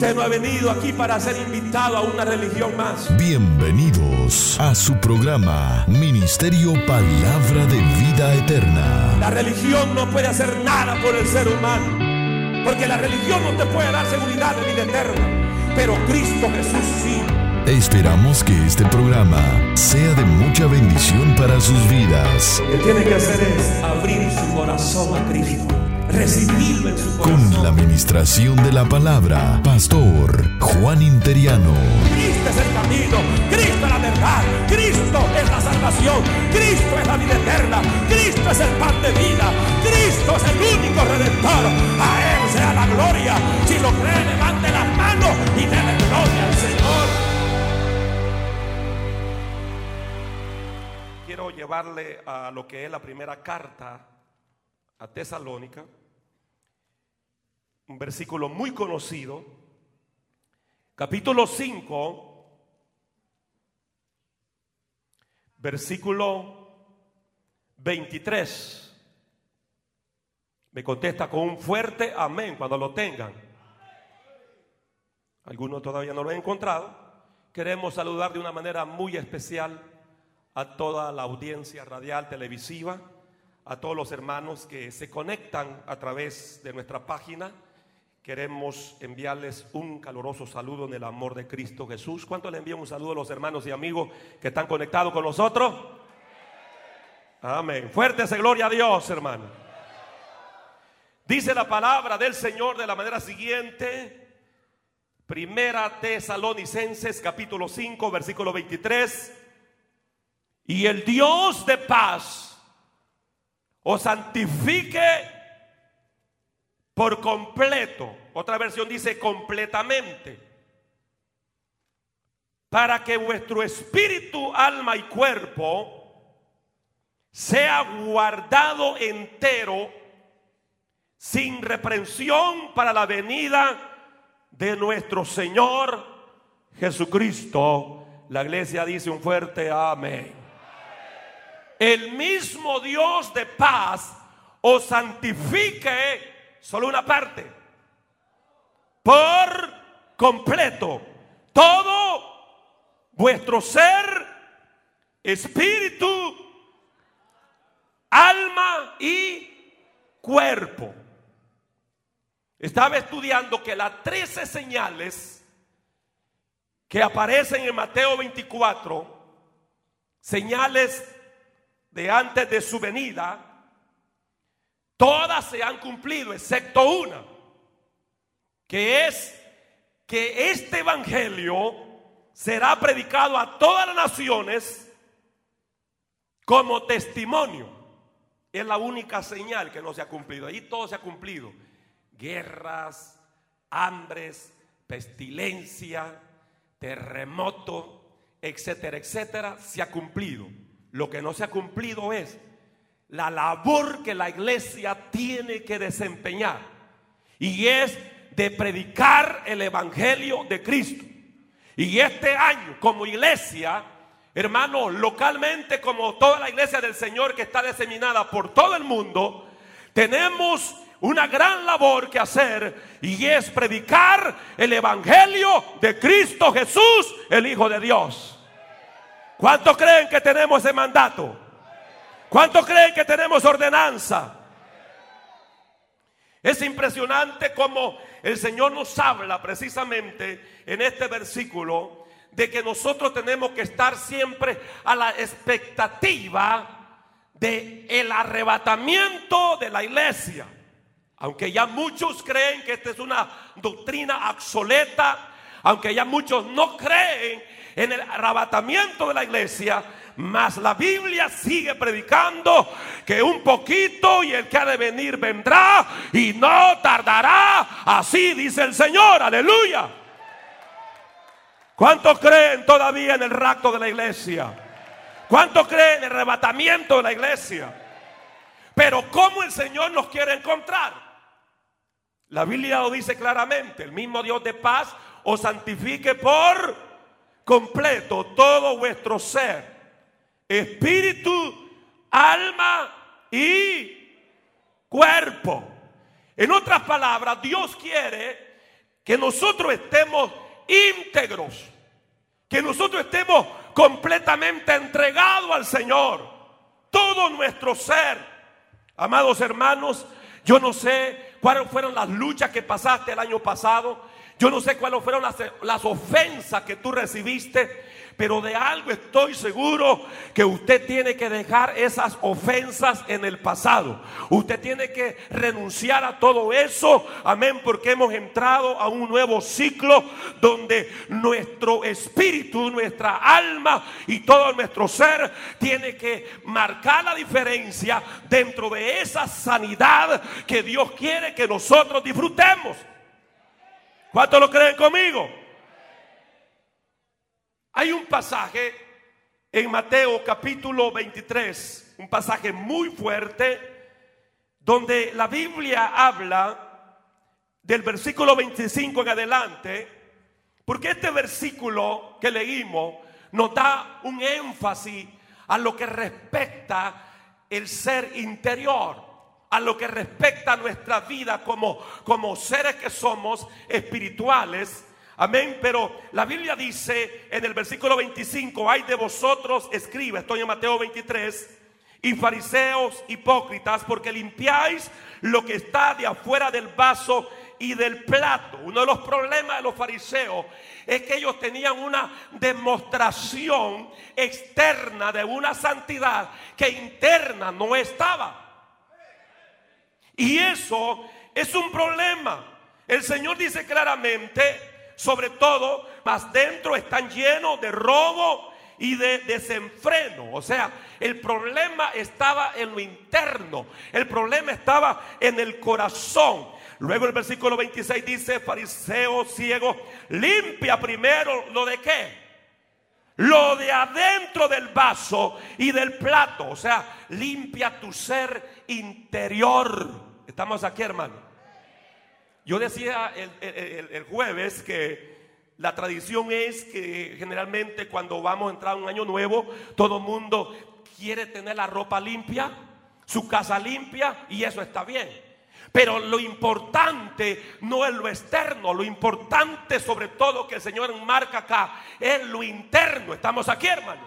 Usted no ha venido aquí para ser invitado a una religión más. Bienvenidos a su programa Ministerio Palabra de Vida Eterna. La religión no puede hacer nada por el ser humano. Porque la religión no te puede dar seguridad de vida eterna. Pero Cristo Jesús sí. Esperamos que este programa sea de mucha bendición para sus vidas. Lo que tiene que hacer es abrir su corazón a Cristo. Recibirlo en su corazón. Con la administración de la palabra, Pastor Juan Interiano. Cristo es el camino, Cristo es la verdad, Cristo es la salvación, Cristo es la vida eterna, Cristo es el pan de vida, Cristo es el único redentor. A Él sea la gloria. Si lo cree, levante las manos y déle gloria al Señor. Quiero llevarle a lo que es la primera carta a Tesalónica, un versículo muy conocido, capítulo 5, versículo 23. Me contesta con un fuerte amén cuando lo tengan. Algunos todavía no lo han encontrado. Queremos saludar de una manera muy especial a toda la audiencia radial televisiva, a todos los hermanos que se conectan a través de nuestra página. Queremos enviarles un caluroso saludo en el amor de Cristo Jesús. ¿Cuánto le envío un saludo a los hermanos y amigos que están conectados con nosotros? Amén. Fuerte ese gloria a Dios, hermano. Dice la palabra del Señor de la manera siguiente. Primera Tesalonicenses capítulo 5 versículo 23. Y el Dios de paz os santifique por completo. Otra versión dice completamente. Para que vuestro espíritu, alma y cuerpo sea guardado entero sin reprensión para la venida de nuestro Señor Jesucristo. La iglesia dice un fuerte amén. El mismo Dios de paz os santifique solo una parte por completo. Todo vuestro ser, espíritu, alma y cuerpo. Estaba estudiando que las 13 señales que aparecen en Mateo 24, señales de antes de su venida, todas se han cumplido, excepto una, que es que este evangelio será predicado a todas las naciones como testimonio. Es la única señal que no se ha cumplido. Ahí todo se ha cumplido. Guerras, hambres, pestilencia, terremoto, etcétera, etcétera, se ha cumplido. Lo que no se ha cumplido es la labor que la iglesia tiene que desempeñar. Y es de predicar el Evangelio de Cristo. Y este año como iglesia, hermanos, localmente como toda la iglesia del Señor que está diseminada por todo el mundo, tenemos una gran labor que hacer y es predicar el Evangelio de Cristo Jesús, el Hijo de Dios. ¿Cuántos creen que tenemos ese mandato? ¿Cuántos creen que tenemos ordenanza? Es impresionante como el Señor nos habla precisamente en este versículo de que nosotros tenemos que estar siempre a la expectativa de el arrebatamiento de la iglesia. Aunque ya muchos creen que esta es una doctrina obsoleta, aunque ya muchos no creen en el arrebatamiento de la iglesia, mas la Biblia sigue predicando que un poquito y el que ha de venir vendrá y no tardará. Así dice el Señor, aleluya. ¿Cuántos creen todavía en el rapto de la iglesia? ¿Cuántos creen en el arrebatamiento de la iglesia? Pero ¿cómo el Señor nos quiere encontrar? La Biblia lo dice claramente, el mismo Dios de paz os santifique por completo todo vuestro ser, espíritu, alma y cuerpo. En otras palabras, Dios quiere que nosotros estemos íntegros, que nosotros estemos completamente entregados al Señor, todo nuestro ser. Amados hermanos, yo no sé cuáles fueron las luchas que pasaste el año pasado, yo no sé cuáles fueron las, las ofensas que tú recibiste, pero de algo estoy seguro que usted tiene que dejar esas ofensas en el pasado. Usted tiene que renunciar a todo eso. Amén, porque hemos entrado a un nuevo ciclo donde nuestro espíritu, nuestra alma y todo nuestro ser tiene que marcar la diferencia dentro de esa sanidad que Dios quiere que nosotros disfrutemos. ¿Cuántos lo creen conmigo? Hay un pasaje en Mateo capítulo 23, un pasaje muy fuerte, donde la Biblia habla del versículo 25 en adelante, porque este versículo que leímos nos da un énfasis a lo que respecta el ser interior, a lo que respecta a nuestra vida como, como seres que somos espirituales Amén. Pero la Biblia dice en el versículo 25, hay de vosotros, escribe, estoy en Mateo 23, y fariseos hipócritas, porque limpiáis lo que está de afuera del vaso y del plato. Uno de los problemas de los fariseos es que ellos tenían una demostración externa de una santidad que interna no estaba. Y eso es un problema. El Señor dice claramente, sobre todo, más dentro están llenos de robo y de desenfreno. O sea, el problema estaba en lo interno, el problema estaba en el corazón. Luego el versículo 26 dice, fariseo ciego, limpia primero lo de qué? Lo de adentro del vaso y del plato. O sea, limpia tu ser interior. Estamos aquí, hermano. Yo decía el, jueves que la tradición es que generalmente cuando vamos a entrar a un año nuevo, todo el mundo quiere tener la ropa limpia, su casa limpia y eso está bien. Pero lo importante no es lo externo, lo importante sobre todo que el Señor marca acá es lo interno. Estamos aquí, hermano.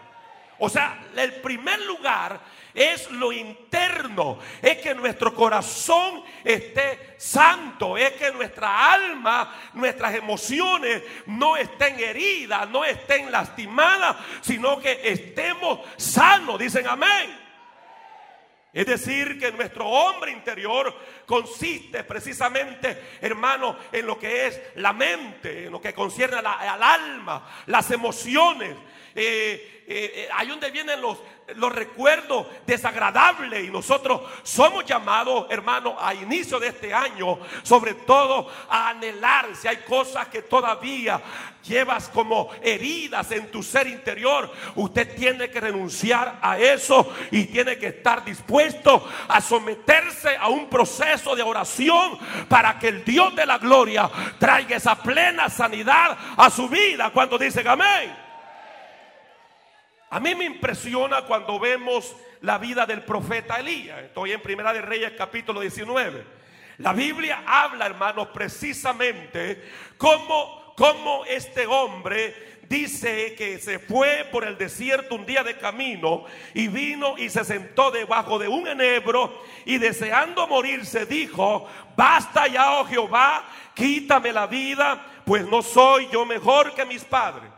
O sea, el primer lugar es lo interno, es que nuestro corazón esté santo, es que nuestra alma, nuestras emociones no estén heridas, no estén lastimadas, sino que estemos sanos, dicen amén. Es decir, que nuestro hombre interior consiste precisamente, hermano, en lo que es la mente, en lo que concierne al alma, las emociones. Eh, eh, eh, ahí donde vienen los, los recuerdos desagradables. Y nosotros somos llamados, hermano, a inicio de este año, sobre todo a anhelar si hay cosas que todavía llevas como heridas en tu ser interior, usted tiene que renunciar a eso y tiene que estar dispuesto a someterse a un proceso de oración para que el Dios de la gloria traiga esa plena sanidad a su vida. Cuando dice amén. A mí me impresiona cuando vemos la vida del profeta Elías. Estoy en Primera de Reyes capítulo 19. La Biblia habla, hermanos, precisamente cómo, cómo este hombre dice que se fue por el desierto un día de camino y vino y se sentó debajo de un enebro y deseando morirse dijo, basta ya, oh Jehová, quítame la vida, pues no soy yo mejor que mis padres.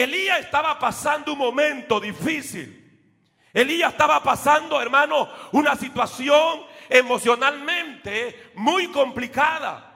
Elías estaba pasando un momento difícil. Elías estaba pasando, hermano, una situación emocionalmente muy complicada.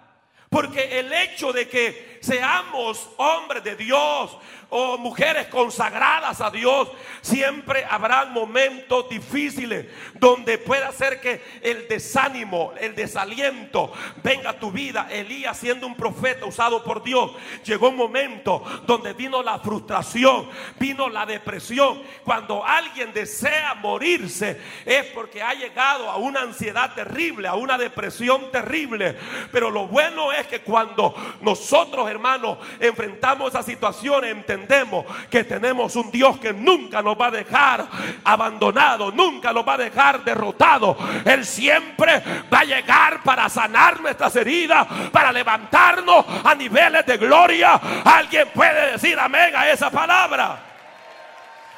Porque el hecho de que seamos hombres de Dios o mujeres consagradas a Dios, siempre habrá momentos difíciles donde pueda ser que el desánimo, el desaliento venga a tu vida. Elías siendo un profeta usado por Dios, llegó un momento donde vino la frustración, vino la depresión. Cuando alguien desea morirse es porque ha llegado a una ansiedad terrible, a una depresión terrible. Pero lo bueno es que cuando nosotros hermanos, enfrentamos esa situación, entendemos que tenemos un Dios que nunca nos va a dejar abandonado, nunca nos va a dejar derrotado. Él siempre va a llegar para sanar nuestras heridas, para levantarnos a niveles de gloria. Alguien puede decir amén a esa palabra.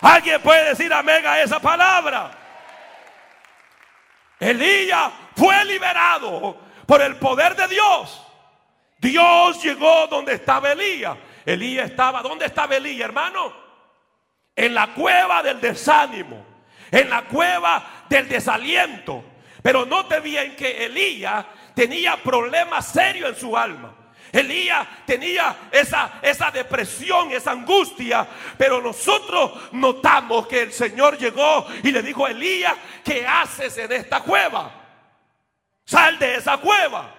Alguien puede decir amén a esa palabra. Elías fue liberado por el poder de Dios. Dios llegó donde estaba Elías. Elías estaba, ¿dónde estaba Elías, hermano? En la cueva del desánimo, en la cueva del desaliento. Pero note bien que Elías tenía problemas serios en su alma. Elías tenía esa, esa depresión, esa angustia. Pero nosotros notamos que el Señor llegó y le dijo a Elías, ¿qué haces en esta cueva? Sal de esa cueva.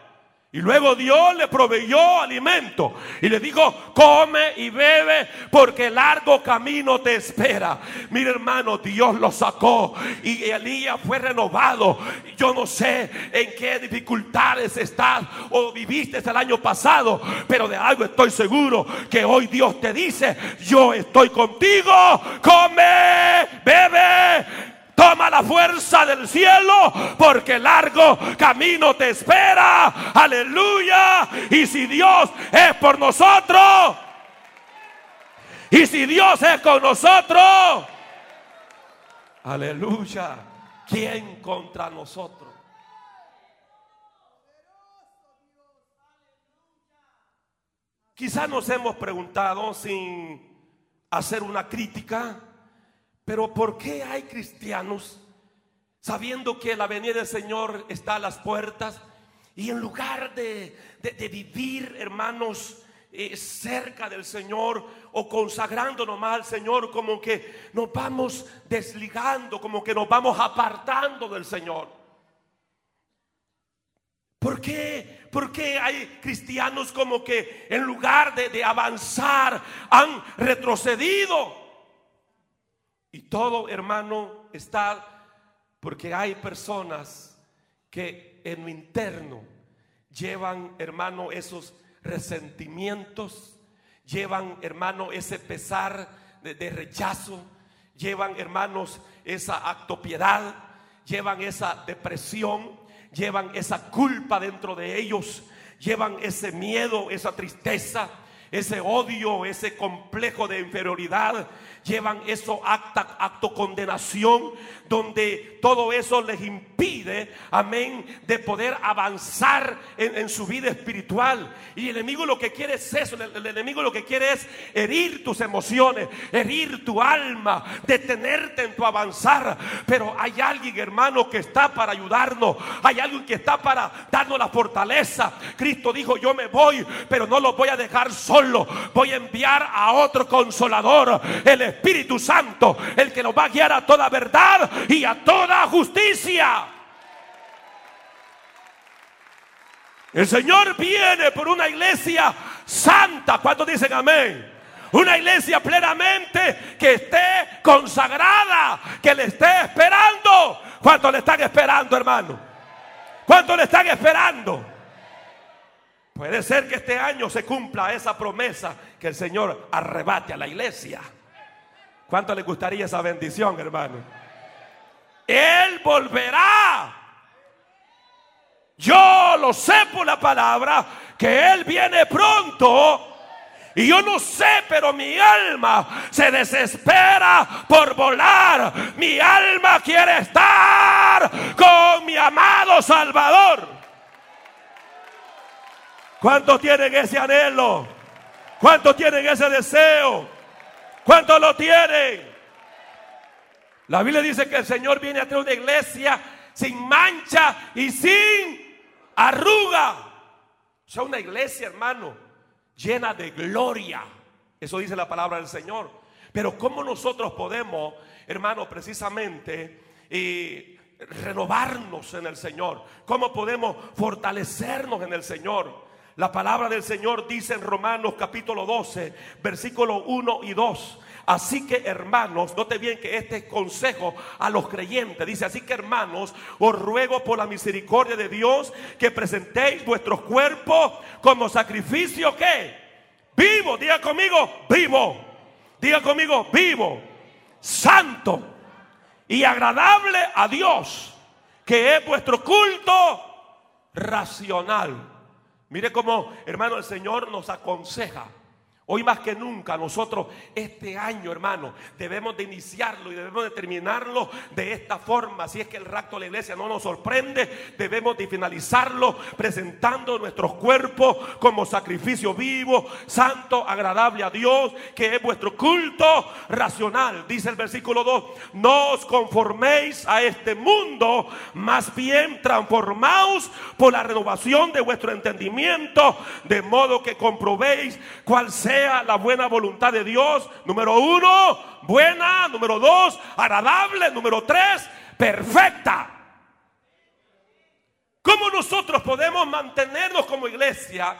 Y luego Dios le proveyó alimento y le dijo, come y bebe porque largo camino te espera. Mira hermano, Dios lo sacó y Elías fue renovado. Yo no sé en qué dificultades estás o viviste el año pasado, pero de algo estoy seguro que hoy Dios te dice, yo estoy contigo, come, bebe Toma la fuerza del cielo porque largo camino te espera. Aleluya. Y si Dios es por nosotros. Y si Dios es con nosotros. Aleluya. ¿Quién contra nosotros? Quizás nos hemos preguntado sin hacer una crítica pero ¿por qué hay cristianos sabiendo que la venida del Señor está a las puertas y en lugar de, vivir, hermanos, eh, cerca del Señor o consagrándonos más al Señor, como que nos vamos desligando, como que nos vamos apartando del Señor? ¿Por qué? ¿Por qué hay cristianos como que en lugar de avanzar han retrocedido? Y todo, hermano, está porque hay personas que en lo interno llevan, hermano, esos resentimientos, llevan, hermano, ese pesar de, rechazo, llevan, hermanos, esa actopiedad, llevan esa depresión, llevan esa culpa dentro de ellos, llevan ese miedo, esa tristeza, ese odio, ese complejo de inferioridad, llevan eso acta, acto condenación, donde todo eso les impide, amén, de poder avanzar en, su vida espiritual. Y el enemigo lo que quiere es eso, el, el, enemigo lo que quiere es herir tus emociones, herir tu alma, detenerte en tu avanzar. Pero hay alguien, hermano, que está para ayudarnos, hay alguien que está para darnos la fortaleza. Cristo dijo, yo me voy, pero no lo voy a dejar voy a enviar a otro consolador, el Espíritu Santo, el que nos va a guiar a toda verdad y a toda justicia. El Señor viene por una iglesia santa. ¿Cuántos dicen amén? Una iglesia plenamente que esté consagrada, que le esté esperando. ¿Cuántos le están esperando, hermano? ¿Cuántos le están esperando? Puede ser que este año se cumpla esa promesa que el Señor arrebate a la iglesia. ¿Cuánto le gustaría esa bendición, hermano? Él volverá. Yo lo sé por la palabra que Él viene pronto. Y yo no sé, pero mi alma se desespera por volar. Mi alma quiere estar con mi amado Salvador. ¿Cuántos tienen ese anhelo? ¿Cuántos tienen ese deseo? ¿Cuántos lo tienen? La Biblia dice que el Señor viene a tener una iglesia sin mancha y sin arruga. O sea, una iglesia, hermano, llena de gloria. Eso dice la palabra del Señor. Pero ¿cómo nosotros podemos, hermano, precisamente eh, renovarnos en el Señor? ¿Cómo podemos fortalecernos en el Señor? La palabra del Señor dice en Romanos capítulo 12, versículo 1 y 2. Así que hermanos, note bien que este consejo a los creyentes dice, así que hermanos, os ruego por la misericordia de Dios que presentéis vuestros cuerpos como sacrificio que vivo, diga conmigo, vivo. Diga conmigo, vivo, santo y agradable a Dios, que es vuestro culto racional. Mire cómo, hermano, el Señor nos aconseja Hoy más que nunca nosotros este año, hermano, debemos de iniciarlo y debemos de terminarlo de esta forma. Si es que el rapto de la iglesia no nos sorprende, debemos de finalizarlo presentando nuestros cuerpos como sacrificio vivo, santo, agradable a Dios, que es vuestro culto racional. Dice el versículo 2, no os conforméis a este mundo, más bien transformaos por la renovación de vuestro entendimiento, de modo que comprobéis cuál sea la buena voluntad de Dios. Número uno, buena. Número dos, agradable. Número tres, perfecta. ¿Cómo nosotros podemos mantenernos como iglesia,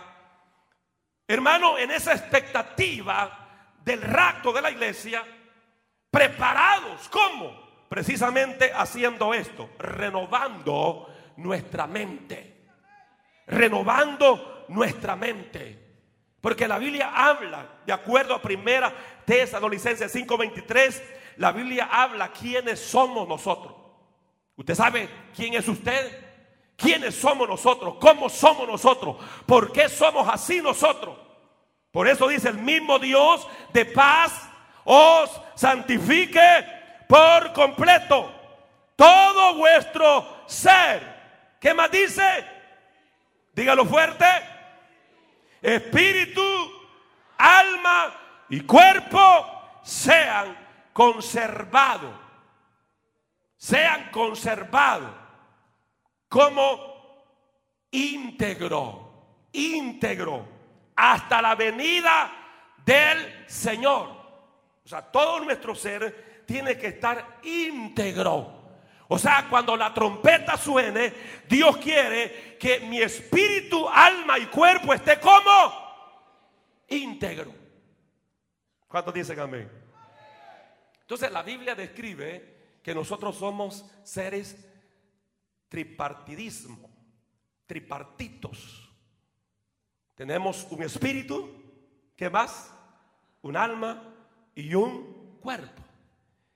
hermano, en esa expectativa del rapto de la iglesia, preparados? ¿Cómo? Precisamente haciendo esto, renovando nuestra mente. Renovando nuestra mente. Porque la Biblia habla, de acuerdo a primera Tesalonicenses 5:23, la Biblia habla quiénes somos nosotros. ¿Usted sabe quién es usted? ¿Quiénes somos nosotros? ¿Cómo somos nosotros? ¿Por qué somos así nosotros? Por eso dice el mismo Dios de paz os santifique por completo todo vuestro ser. ¿Qué más dice? Dígalo fuerte espíritu, alma y cuerpo sean conservados. Sean conservados como íntegro, íntegro, hasta la venida del Señor. O sea, todo nuestro ser tiene que estar íntegro. O sea, cuando la trompeta suene, Dios quiere que mi espíritu, alma y cuerpo esté como íntegro. ¿Cuántos dicen amén? Entonces la Biblia describe que nosotros somos seres tripartidismo, tripartitos. Tenemos un espíritu, ¿qué más? Un alma y un cuerpo.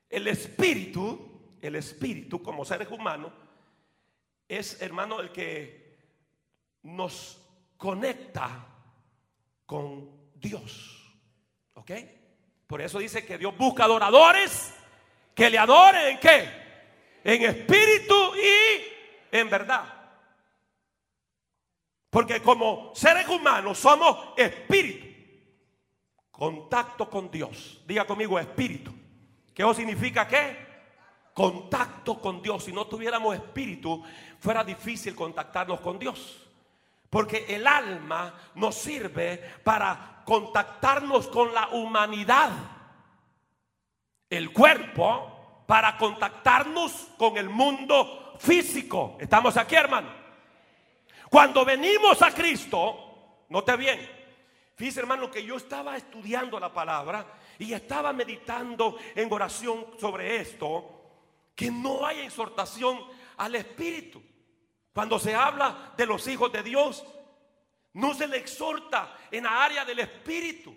El espíritu el espíritu como seres humanos es, hermano, el que nos conecta con Dios. ¿Ok? Por eso dice que Dios busca adoradores que le adoren en qué? En espíritu y en verdad. Porque como seres humanos somos espíritu. Contacto con Dios. Diga conmigo espíritu. ¿Qué eso significa qué? Contacto con Dios. Si no tuviéramos espíritu, fuera difícil contactarnos con Dios. Porque el alma nos sirve para contactarnos con la humanidad. El cuerpo para contactarnos con el mundo físico. ¿Estamos aquí, hermano? Cuando venimos a Cristo, note bien. Fíjese, hermano, que yo estaba estudiando la palabra y estaba meditando en oración sobre esto que no hay exhortación al Espíritu. Cuando se habla de los hijos de Dios, no se le exhorta en la área del Espíritu.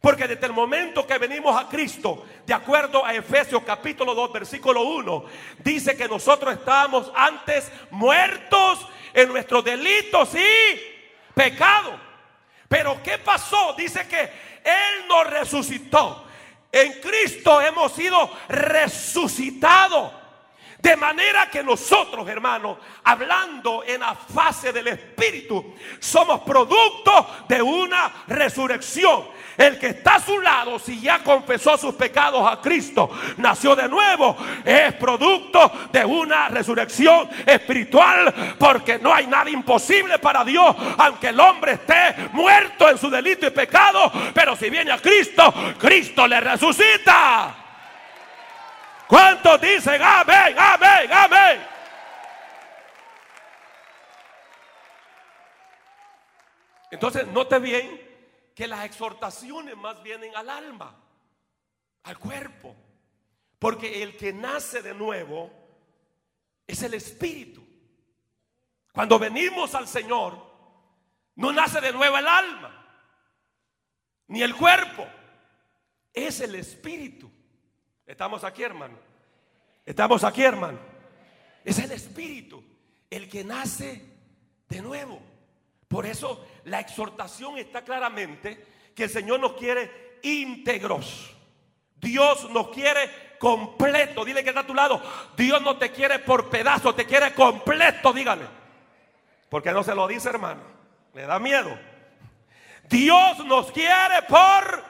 Porque desde el momento que venimos a Cristo, de acuerdo a Efesios capítulo 2, versículo 1, dice que nosotros estábamos antes muertos en nuestros delitos y pecados. Pero ¿qué pasó? Dice que Él nos resucitó. En Cristo hemos sido resucitados. De manera que nosotros, hermanos, hablando en la fase del Espíritu, somos producto de una resurrección. El que está a su lado, si ya confesó sus pecados a Cristo, nació de nuevo, es producto de una resurrección espiritual, porque no hay nada imposible para Dios, aunque el hombre esté muerto en su delito y pecado, pero si viene a Cristo, Cristo le resucita. ¿Cuántos dicen amén, amén, amén? Entonces, note bien que las exhortaciones más vienen al alma, al cuerpo. Porque el que nace de nuevo es el espíritu. Cuando venimos al Señor, no nace de nuevo el alma. ni el cuerpo, es el espíritu. Estamos aquí, hermano. Estamos aquí, hermano. Es el espíritu el que nace de nuevo. Por eso la exhortación está claramente que el Señor nos quiere íntegros. Dios nos quiere completo. Dile que está a tu lado. Dios no te quiere por pedazos, te quiere completo, dígale. Porque no se lo dice, hermano. Me da miedo. Dios nos quiere por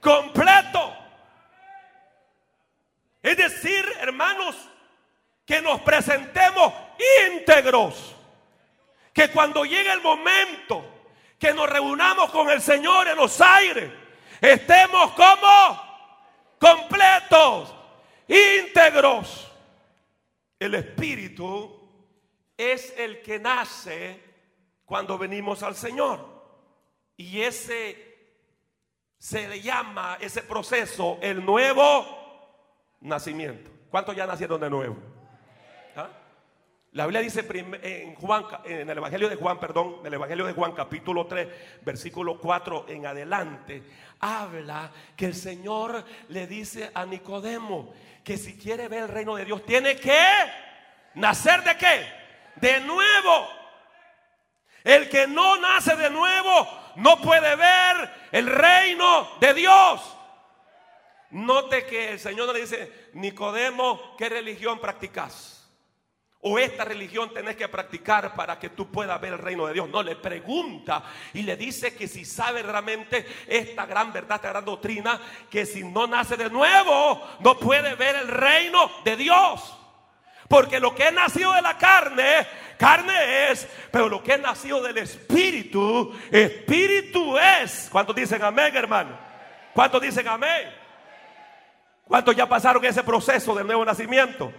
completo. Es decir, hermanos, que nos presentemos íntegros. Que cuando llegue el momento que nos reunamos con el Señor en los aires, estemos como completos, íntegros. El Espíritu es el que nace cuando venimos al Señor. Y ese se le llama, ese proceso, el nuevo nacimiento. ¿Cuántos ya nacieron de nuevo? ¿Ah? La Biblia dice en Juan, en el Evangelio de Juan, perdón, en el Evangelio de Juan, capítulo 3, versículo 4 en adelante, habla que el Señor le dice a Nicodemo que si quiere ver el reino de Dios, tiene que nacer de qué? De nuevo. El que no nace de nuevo no puede ver el reino de Dios. Note que el Señor no le dice, Nicodemo, ¿qué religión practicas? O esta religión tenés que practicar para que tú puedas ver el reino de Dios. No, le pregunta y le dice que si sabe realmente esta gran verdad, esta gran doctrina, que si no nace de nuevo, no puede ver el reino de Dios. Porque lo que es nacido de la carne, carne es, pero lo que es nacido del espíritu, espíritu es. ¿Cuántos dicen amén, hermano? ¿Cuántos dicen amén? ¿Cuántos ya pasaron ese proceso del nuevo nacimiento?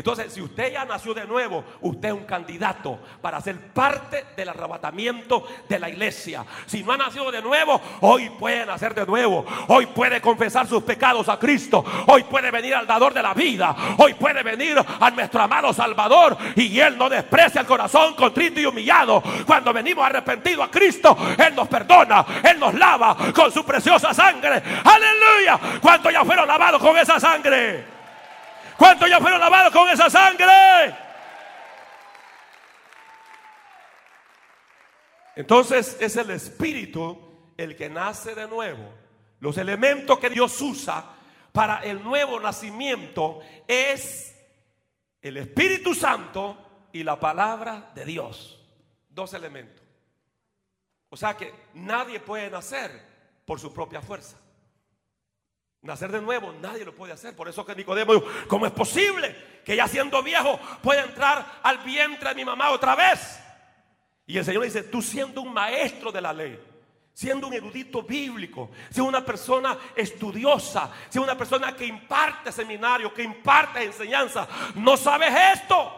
Entonces, si usted ya nació de nuevo, usted es un candidato para ser parte del arrebatamiento de la iglesia. Si no ha nacido de nuevo, hoy puede nacer de nuevo. Hoy puede confesar sus pecados a Cristo. Hoy puede venir al dador de la vida. Hoy puede venir a nuestro amado Salvador. Y Él no desprecia el corazón contrito y humillado. Cuando venimos arrepentidos a Cristo, Él nos perdona. Él nos lava con su preciosa sangre. Aleluya. ¿Cuántos ya fueron lavados con esa sangre? ¿Cuántos ya fueron lavados con esa sangre? Entonces es el Espíritu el que nace de nuevo. Los elementos que Dios usa para el nuevo nacimiento es el Espíritu Santo y la palabra de Dios. Dos elementos. O sea que nadie puede nacer por su propia fuerza. Nacer de nuevo, nadie lo puede hacer. Por eso que Nicodemo dijo, ¿cómo es posible que ya siendo viejo pueda entrar al vientre de mi mamá otra vez? Y el Señor dice, tú siendo un maestro de la ley, siendo un erudito bíblico, siendo una persona estudiosa, siendo una persona que imparte seminario, que imparte enseñanza, no sabes esto.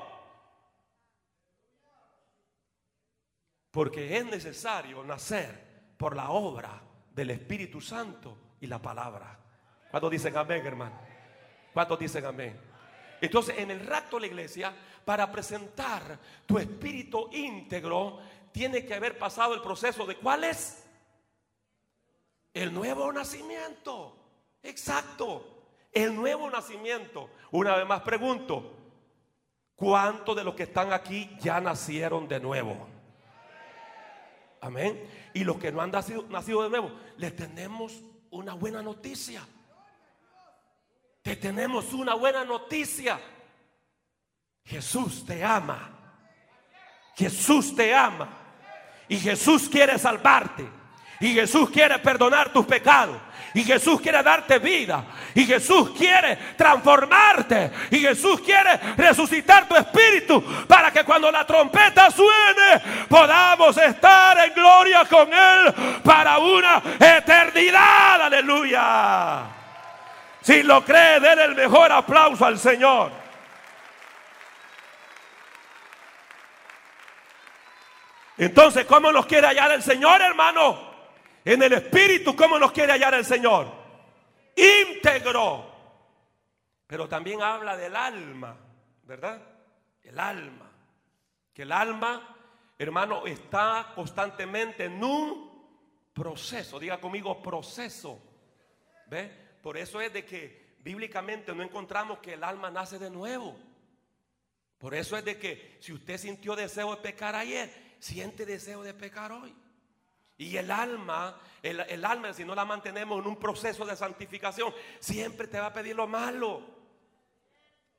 Porque es necesario nacer por la obra del Espíritu Santo y la palabra. ¿Cuántos dicen amén, hermano? ¿Cuántos dicen amén? Entonces, en el rapto de la iglesia, para presentar tu espíritu íntegro, tiene que haber pasado el proceso de cuál es el nuevo nacimiento. Exacto, el nuevo nacimiento. Una vez más pregunto, ¿cuántos de los que están aquí ya nacieron de nuevo? Amén. Y los que no han nacido, nacido de nuevo, les tenemos una buena noticia. Te tenemos una buena noticia. Jesús te ama. Jesús te ama. Y Jesús quiere salvarte. Y Jesús quiere perdonar tus pecados. Y Jesús quiere darte vida. Y Jesús quiere transformarte. Y Jesús quiere resucitar tu espíritu para que cuando la trompeta suene podamos estar en gloria con Él para una eternidad. Aleluya. Si lo cree, den el mejor aplauso al Señor. Entonces, ¿cómo nos quiere hallar el Señor, hermano? En el Espíritu, ¿cómo nos quiere hallar el Señor? Íntegro. Pero también habla del alma, ¿verdad? El alma. Que el alma, hermano, está constantemente en un proceso. Diga conmigo proceso. ¿Ve? Por eso es de que bíblicamente no encontramos que el alma nace de nuevo. Por eso es de que si usted sintió deseo de pecar ayer, siente deseo de pecar hoy. Y el alma, el, alma, si no la mantenemos en un proceso de santificación, siempre te va a pedir lo malo.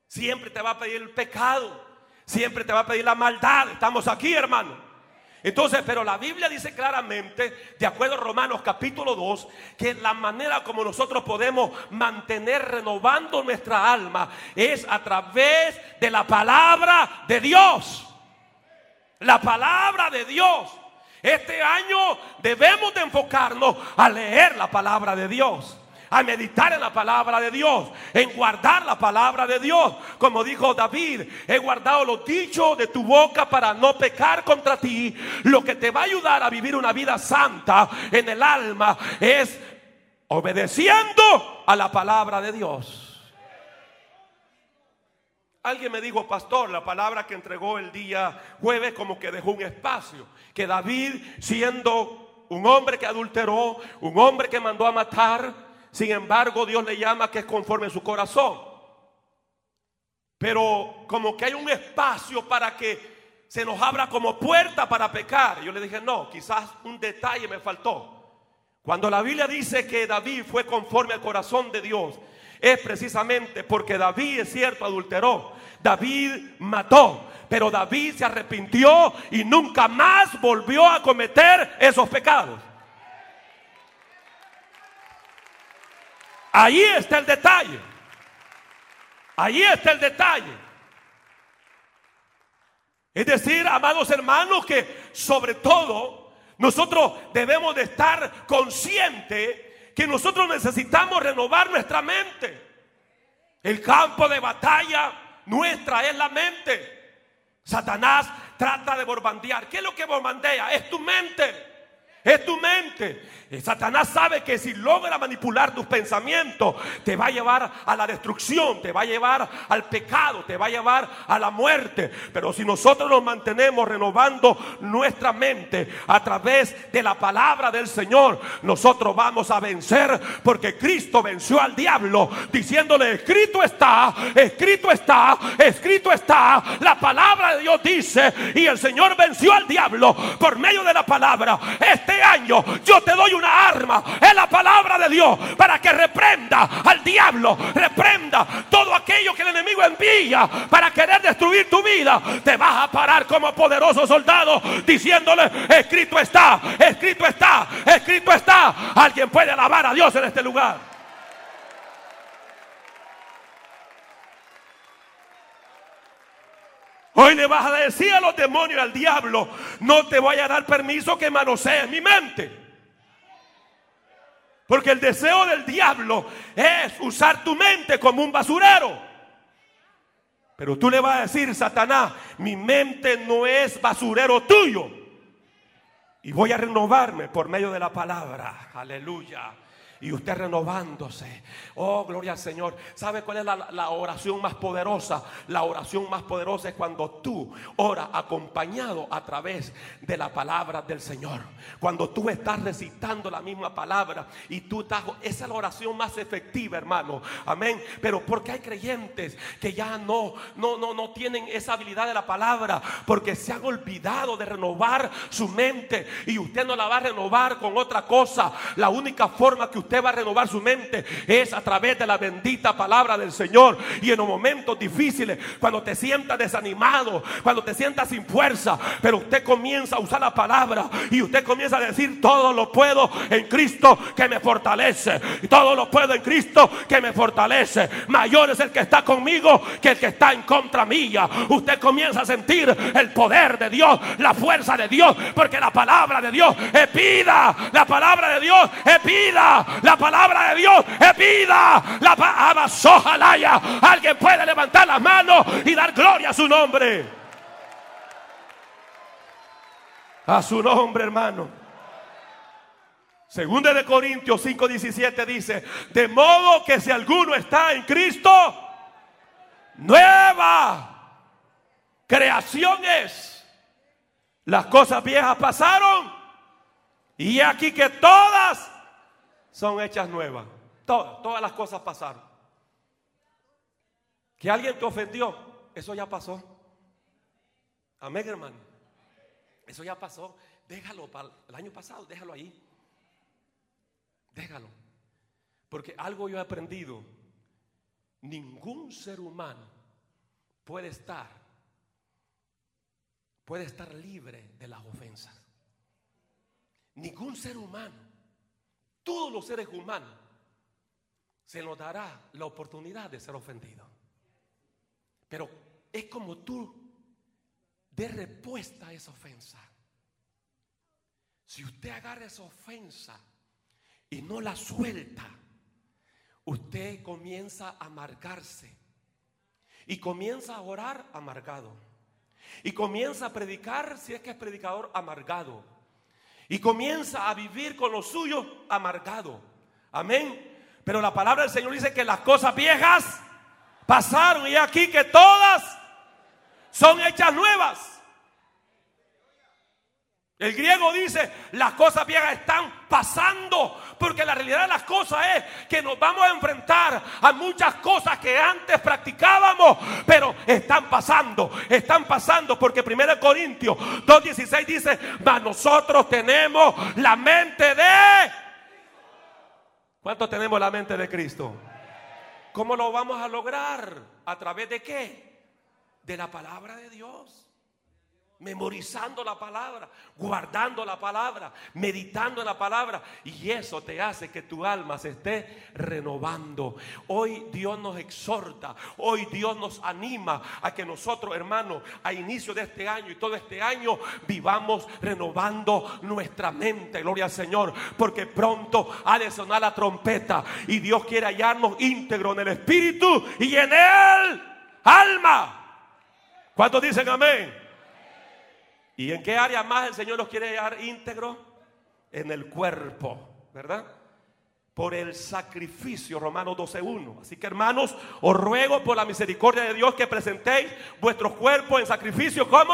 Siempre te va a pedir el pecado. Siempre te va a pedir la maldad. Estamos aquí, hermano. Entonces, pero la Biblia dice claramente, de acuerdo a Romanos capítulo 2, que la manera como nosotros podemos mantener renovando nuestra alma es a través de la palabra de Dios. La palabra de Dios. Este año debemos de enfocarnos a leer la palabra de Dios a meditar en la palabra de Dios, en guardar la palabra de Dios. Como dijo David, he guardado los dichos de tu boca para no pecar contra ti. Lo que te va a ayudar a vivir una vida santa en el alma es obedeciendo a la palabra de Dios. Alguien me dijo, pastor, la palabra que entregó el día jueves como que dejó un espacio. Que David, siendo un hombre que adulteró, un hombre que mandó a matar, sin embargo, Dios le llama que es conforme a su corazón. Pero como que hay un espacio para que se nos abra como puerta para pecar. Yo le dije, no, quizás un detalle me faltó. Cuando la Biblia dice que David fue conforme al corazón de Dios, es precisamente porque David, es cierto, adulteró. David mató, pero David se arrepintió y nunca más volvió a cometer esos pecados. Ahí está el detalle. Ahí está el detalle. Es decir, amados hermanos, que sobre todo nosotros debemos de estar conscientes que nosotros necesitamos renovar nuestra mente. El campo de batalla nuestra es la mente. Satanás trata de bombardear. ¿Qué es lo que bombardea? Es tu mente. Es tu mente. Satanás sabe que si logra manipular tus pensamientos, te va a llevar a la destrucción, te va a llevar al pecado, te va a llevar a la muerte. Pero si nosotros nos mantenemos renovando nuestra mente a través de la palabra del Señor, nosotros vamos a vencer porque Cristo venció al diablo diciéndole, escrito está, escrito está, escrito está. La palabra de Dios dice, y el Señor venció al diablo por medio de la palabra. Este año yo te doy una arma, es la palabra de Dios, para que reprenda al diablo, reprenda todo aquello que el enemigo envía para querer destruir tu vida. Te vas a parar como poderoso soldado diciéndole, escrito está, escrito está, escrito está. Alguien puede alabar a Dios en este lugar. Hoy le vas a decir a los demonios, al diablo, no te voy a dar permiso que manosees mi mente. Porque el deseo del diablo es usar tu mente como un basurero. Pero tú le vas a decir, Satanás, mi mente no es basurero tuyo. Y voy a renovarme por medio de la palabra. Aleluya y usted renovándose. Oh, gloria al Señor. ¿Sabe cuál es la, oración más poderosa? La oración más poderosa es cuando tú oras acompañado a través de la palabra del Señor. Cuando tú estás recitando la misma palabra y tú estás, esa es la oración más efectiva, hermano. Amén. Pero porque hay creyentes que ya no, no, no, no tienen esa habilidad de la palabra, porque se han olvidado de renovar su mente y usted no la va a renovar con otra cosa. La única forma que usted va a renovar su mente es a través de la bendita palabra del Señor. Y en los momentos difíciles, cuando te sientas desanimado, cuando te sientas sin fuerza, pero usted comienza a usar la palabra y usted comienza a decir, todo lo puedo en Cristo que me fortalece. Y todo lo puedo en Cristo que me fortalece. Mayor es el que está conmigo que el que está en contra mía. Usted comienza a sentir el poder de Dios, la fuerza de Dios, porque la palabra de Dios es vida. La palabra de Dios es vida. La palabra de Dios es vida. La palabra sojalaya. Alguien puede levantar las manos y dar gloria a su nombre. A su nombre, hermano. Segunda de Corintios 5:17 dice, de modo que si alguno está en Cristo, nueva creación es. Las cosas viejas pasaron Y aquí que todas son hechas nuevas. Todas, todas las cosas pasaron. Que alguien te ofendió, eso ya pasó. Amén, hermano. Eso ya pasó. Déjalo para el año pasado, déjalo ahí. Déjalo. Porque algo yo he aprendido. Ningún ser humano puede estar puede estar libre de las ofensas. Ningún ser humano, todos los seres humanos, se nos dará la oportunidad de ser ofendido. Pero es como tú de respuesta a esa ofensa. Si usted agarra esa ofensa y no la suelta, usted comienza a amargarse y comienza a orar amargado. Y comienza a predicar si es que es predicador amargado. Y comienza a vivir con lo suyo amargado. Amén. Pero la palabra del Señor dice que las cosas viejas pasaron y aquí que todas son hechas nuevas. El griego dice, las cosas viejas están pasando, porque la realidad de las cosas es que nos vamos a enfrentar a muchas cosas que antes practicábamos, pero están pasando, están pasando, porque 1 Corintios 2.16 dice, mas nosotros tenemos la mente de... ¿Cuánto tenemos la mente de Cristo? ¿Cómo lo vamos a lograr? ¿A través de qué? De la palabra de Dios memorizando la palabra, guardando la palabra, meditando en la palabra. Y eso te hace que tu alma se esté renovando. Hoy Dios nos exhorta, hoy Dios nos anima a que nosotros, hermanos, a inicio de este año y todo este año, vivamos renovando nuestra mente. Gloria al Señor, porque pronto ha de sonar la trompeta y Dios quiere hallarnos íntegro en el espíritu y en el alma. ¿Cuántos dicen amén? ¿Y en qué área más el Señor los quiere dar íntegro? En el cuerpo, ¿verdad? Por el sacrificio, Romanos 12.1. Así que hermanos, os ruego por la misericordia de Dios que presentéis vuestros cuerpos en sacrificio como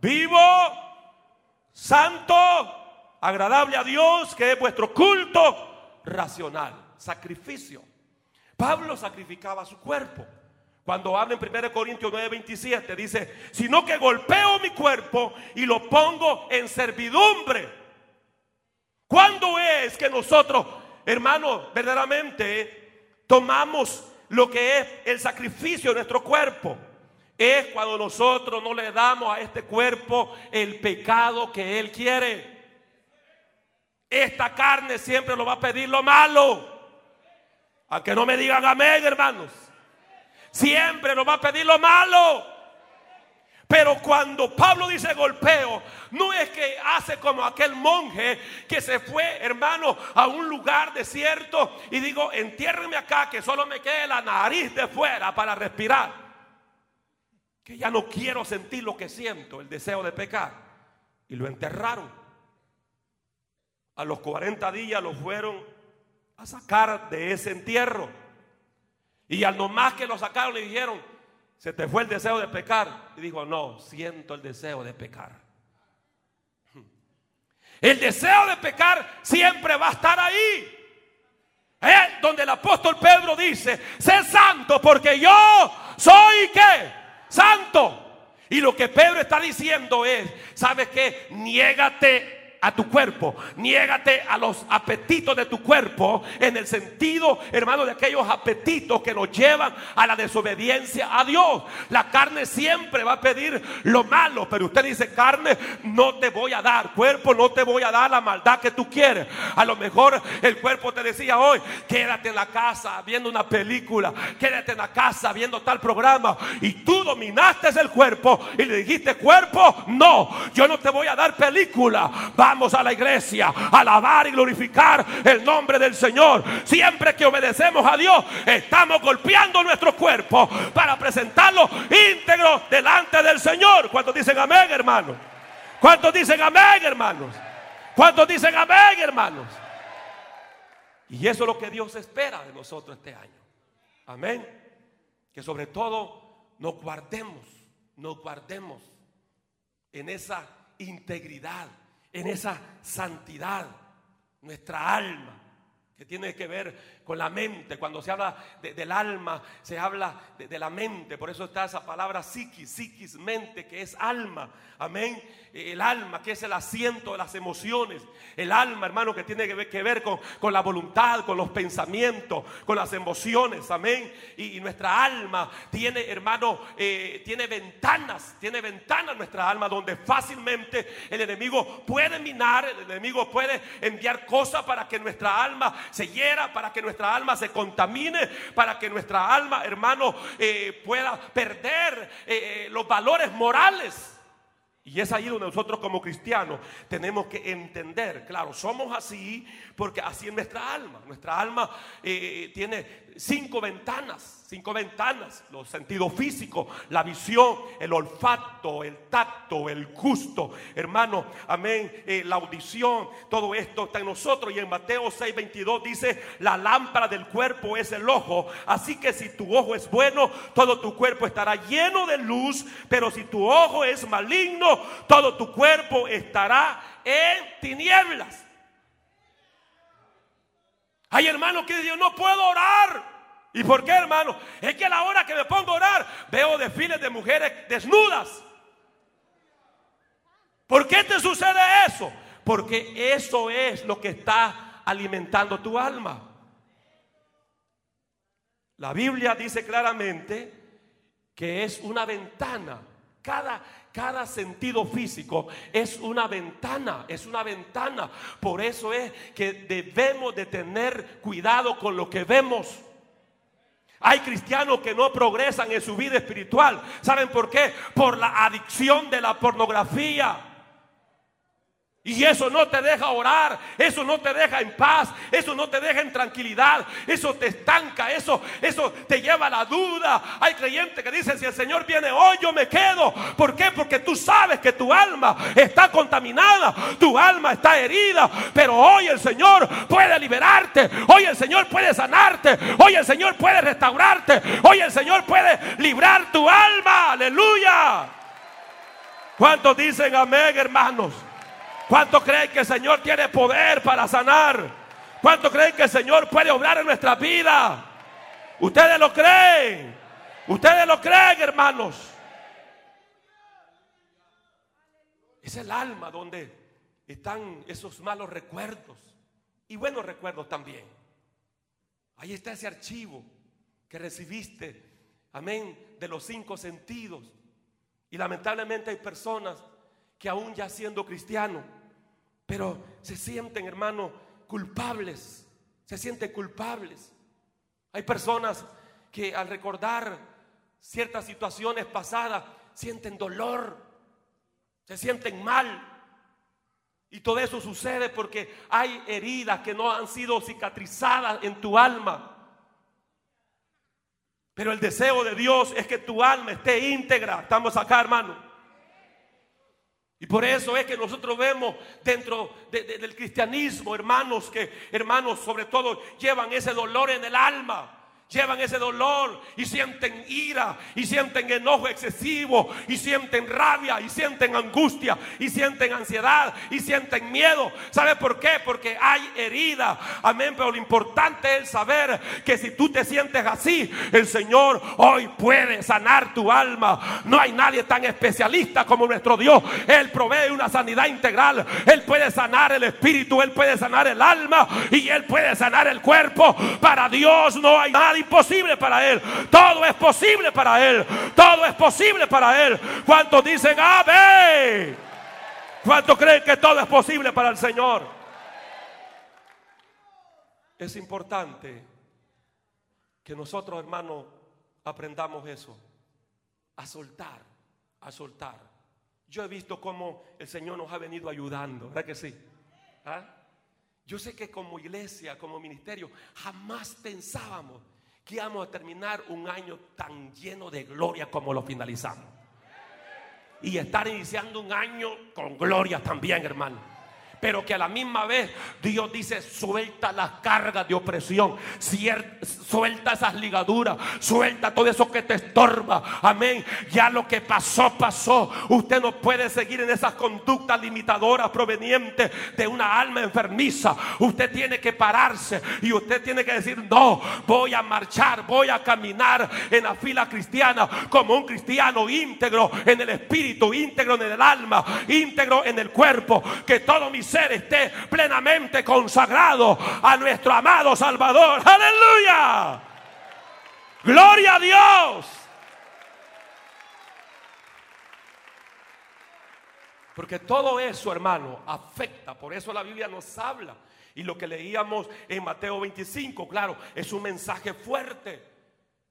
vivo, santo, agradable a Dios, que es vuestro culto racional. Sacrificio. Pablo sacrificaba su cuerpo. Cuando habla en 1 Corintios 9:27 dice, sino que golpeo mi cuerpo y lo pongo en servidumbre. ¿Cuándo es que nosotros, hermanos, verdaderamente tomamos lo que es el sacrificio de nuestro cuerpo? Es cuando nosotros no le damos a este cuerpo el pecado que Él quiere. Esta carne siempre lo va a pedir lo malo. A que no me digan amén, hermanos siempre nos va a pedir lo malo. Pero cuando Pablo dice golpeo, no es que hace como aquel monje que se fue, hermano, a un lugar desierto y digo, entiérreme acá que solo me quede la nariz de fuera para respirar. Que ya no quiero sentir lo que siento, el deseo de pecar. Y lo enterraron. A los 40 días lo fueron a sacar de ese entierro. Y al nomás que lo sacaron le dijeron, se te fue el deseo de pecar. Y dijo, no, siento el deseo de pecar. El deseo de pecar siempre va a estar ahí. Es donde el apóstol Pedro dice, sé santo porque yo soy qué? Santo. Y lo que Pedro está diciendo es, ¿sabes qué? Niégate a tu cuerpo, niégate a los apetitos de tu cuerpo en el sentido, hermano, de aquellos apetitos que nos llevan a la desobediencia a Dios. La carne siempre va a pedir lo malo, pero usted dice, carne, no te voy a dar, cuerpo, no te voy a dar la maldad que tú quieres. A lo mejor el cuerpo te decía hoy, quédate en la casa viendo una película, quédate en la casa viendo tal programa y tú dominaste el cuerpo y le dijiste, cuerpo, no, yo no te voy a dar película. Vamos a la iglesia alabar y glorificar el nombre del Señor. Siempre que obedecemos a Dios, estamos golpeando nuestro cuerpo para presentarlo íntegro delante del Señor. ¿Cuántos dicen amén, hermanos? ¿Cuántos dicen amén, hermanos? ¿Cuántos dicen amén, hermanos? Y eso es lo que Dios espera de nosotros este año. Amén. Que sobre todo nos guardemos, nos guardemos en esa integridad en esa santidad, nuestra alma, que tiene que ver con la mente. Cuando se habla del alma, se habla de, la mente. Por eso está esa palabra psiquis, psiquis, mente, que es alma. Amén. El alma, que es el asiento de las emociones. El alma, hermano, que tiene que ver, que ver con, con, la voluntad, con los pensamientos, con las emociones. Amén. Y, nuestra alma tiene, hermano, eh, tiene ventanas, tiene ventanas nuestra alma donde fácilmente el enemigo puede minar, el enemigo puede enviar cosas para que nuestra alma se hiera, para que nuestra alma se contamine, para que nuestra alma, hermano, eh, pueda perder eh, eh, los valores morales. Y es ahí donde nosotros como cristianos tenemos que entender, claro, somos así porque así es nuestra alma. Nuestra alma tiene cinco ventanas, cinco ventanas, los sentidos físicos, la visión, el olfato, el tacto, el gusto, hermano, amén, eh, la audición, todo esto está en nosotros. Y en Mateo 6, 22 dice, la lámpara del cuerpo es el ojo, así que si tu ojo es bueno, todo tu cuerpo estará lleno de luz, pero si tu ojo es maligno, todo tu cuerpo estará en tinieblas. Hay hermanos que dicen, no puedo orar. ¿Y por qué, hermano? Es que a la hora que me pongo a orar, veo desfiles de mujeres desnudas. ¿Por qué te sucede eso? Porque eso es lo que está alimentando tu alma. La Biblia dice claramente que es una ventana. Cada, cada sentido físico es una ventana, es una ventana. Por eso es que debemos de tener cuidado con lo que vemos. Hay cristianos que no progresan en su vida espiritual. ¿Saben por qué? Por la adicción de la pornografía. Y eso no te deja orar, eso no te deja en paz, eso no te deja en tranquilidad, eso te estanca, eso, eso te lleva a la duda. Hay creyentes que dicen, si el Señor viene hoy, yo me quedo. ¿Por qué? Porque tú sabes que tu alma está contaminada, tu alma está herida, pero hoy el Señor puede liberarte, hoy el Señor puede sanarte, hoy el Señor puede restaurarte, hoy el Señor puede librar tu alma. Aleluya. ¿Cuántos dicen amén, hermanos? ¿Cuánto creen que el Señor tiene poder para sanar? ¿Cuánto creen que el Señor puede obrar en nuestra vida? Ustedes lo creen. Ustedes lo creen, hermanos. Es el alma donde están esos malos recuerdos y buenos recuerdos también. Ahí está ese archivo que recibiste, amén, de los cinco sentidos. Y lamentablemente hay personas que aún ya siendo cristianos, pero se sienten, hermano, culpables. Se sienten culpables. Hay personas que al recordar ciertas situaciones pasadas sienten dolor, se sienten mal. Y todo eso sucede porque hay heridas que no han sido cicatrizadas en tu alma. Pero el deseo de Dios es que tu alma esté íntegra. Estamos acá, hermano. Y por eso es que nosotros vemos dentro del cristianismo hermanos que, hermanos sobre todo, llevan ese dolor en el alma llevan ese dolor y sienten ira y sienten enojo excesivo y sienten rabia y sienten angustia y sienten ansiedad y sienten miedo. ¿Sabe por qué? Porque hay herida. Amén. Pero lo importante es saber que si tú te sientes así, el Señor hoy puede sanar tu alma. No hay nadie tan especialista como nuestro Dios. Él provee una sanidad integral. Él puede sanar el espíritu, Él puede sanar el alma y Él puede sanar el cuerpo. Para Dios no hay nadie imposible para Él. Todo es posible para Él. Todo es posible para Él. ¿Cuántos dicen amén? ¿Cuántos creen que todo es posible para el Señor? Es importante que nosotros, hermanos, aprendamos eso. A soltar, a soltar. Yo he visto cómo el Señor nos ha venido ayudando, ¿verdad que sí? ¿Ah? Yo sé que como iglesia, como ministerio, jamás pensábamos que a terminar un año tan lleno de gloria como lo finalizamos. Y estar iniciando un año con gloria también, hermano. Pero que a la misma vez Dios dice, suelta las cargas de opresión, suelta esas ligaduras, suelta todo eso que te estorba. Amén. Ya lo que pasó, pasó. Usted no puede seguir en esas conductas limitadoras provenientes de una alma enfermiza. Usted tiene que pararse y usted tiene que decir, no, voy a marchar, voy a caminar en la fila cristiana como un cristiano íntegro en el espíritu, íntegro en el alma, íntegro en el cuerpo, que todo mis ser esté plenamente consagrado a nuestro amado Salvador. Aleluya. Gloria a Dios. Porque todo eso, hermano, afecta. Por eso la Biblia nos habla. Y lo que leíamos en Mateo 25, claro, es un mensaje fuerte.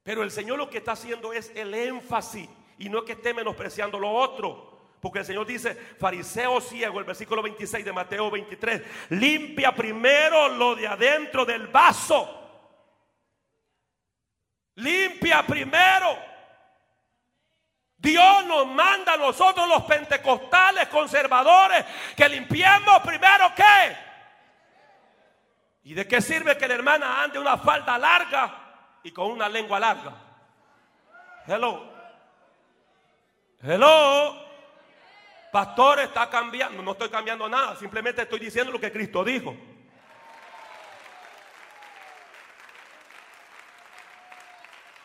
Pero el Señor lo que está haciendo es el énfasis. Y no que esté menospreciando lo otro. Porque el Señor dice, fariseo ciego, el versículo 26 de Mateo 23, limpia primero lo de adentro del vaso. Limpia primero. Dios nos manda a nosotros los pentecostales conservadores que limpiemos primero qué. ¿Y de qué sirve que la hermana ande una falda larga y con una lengua larga? Hello. Hello. Pastor está cambiando. No estoy cambiando nada. Simplemente estoy diciendo lo que Cristo dijo.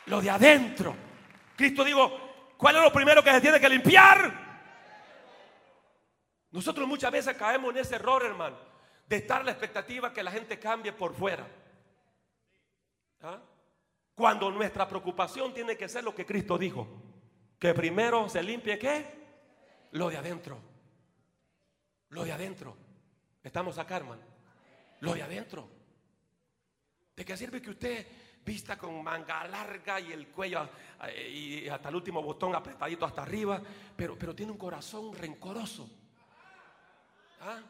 Lo de adentro. Cristo dijo, ¿cuál es lo primero que se tiene que limpiar? Nosotros muchas veces caemos en ese error, hermano, de estar a la expectativa que la gente cambie por fuera. ¿Ah? Cuando nuestra preocupación tiene que ser lo que Cristo dijo, que primero se limpie qué? Lo de adentro. Lo de adentro. Estamos acá, hermano. Lo de adentro. ¿De qué sirve que usted vista con manga larga y el cuello eh, y hasta el último botón apretadito hasta arriba, pero, pero tiene un corazón rencoroso? ¿Ah?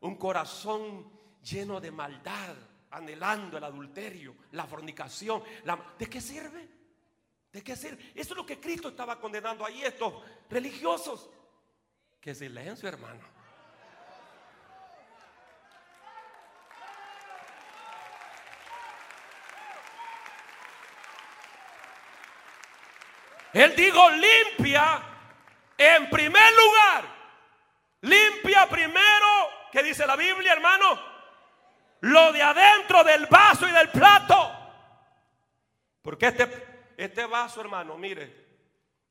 Un corazón lleno de maldad, anhelando el adulterio, la fornicación. ¿De qué sirve? ¿De qué sirve? Eso es lo que Cristo estaba condenando ahí, estos religiosos. Qué silencio, hermano. Él dijo, limpia en primer lugar. Limpia primero, que dice la Biblia, hermano, lo de adentro del vaso y del plato. Porque este, este vaso, hermano, mire,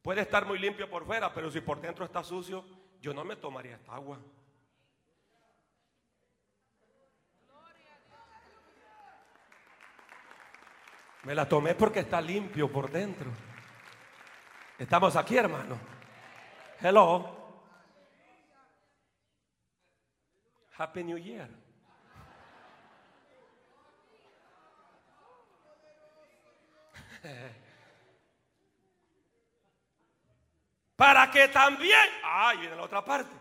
puede estar muy limpio por fuera, pero si por dentro está sucio, yo no me tomaría esta agua. Me la tomé porque está limpio por dentro. Estamos aquí, hermano. Hello. Happy New Year. Para que también, ay, viene la otra parte.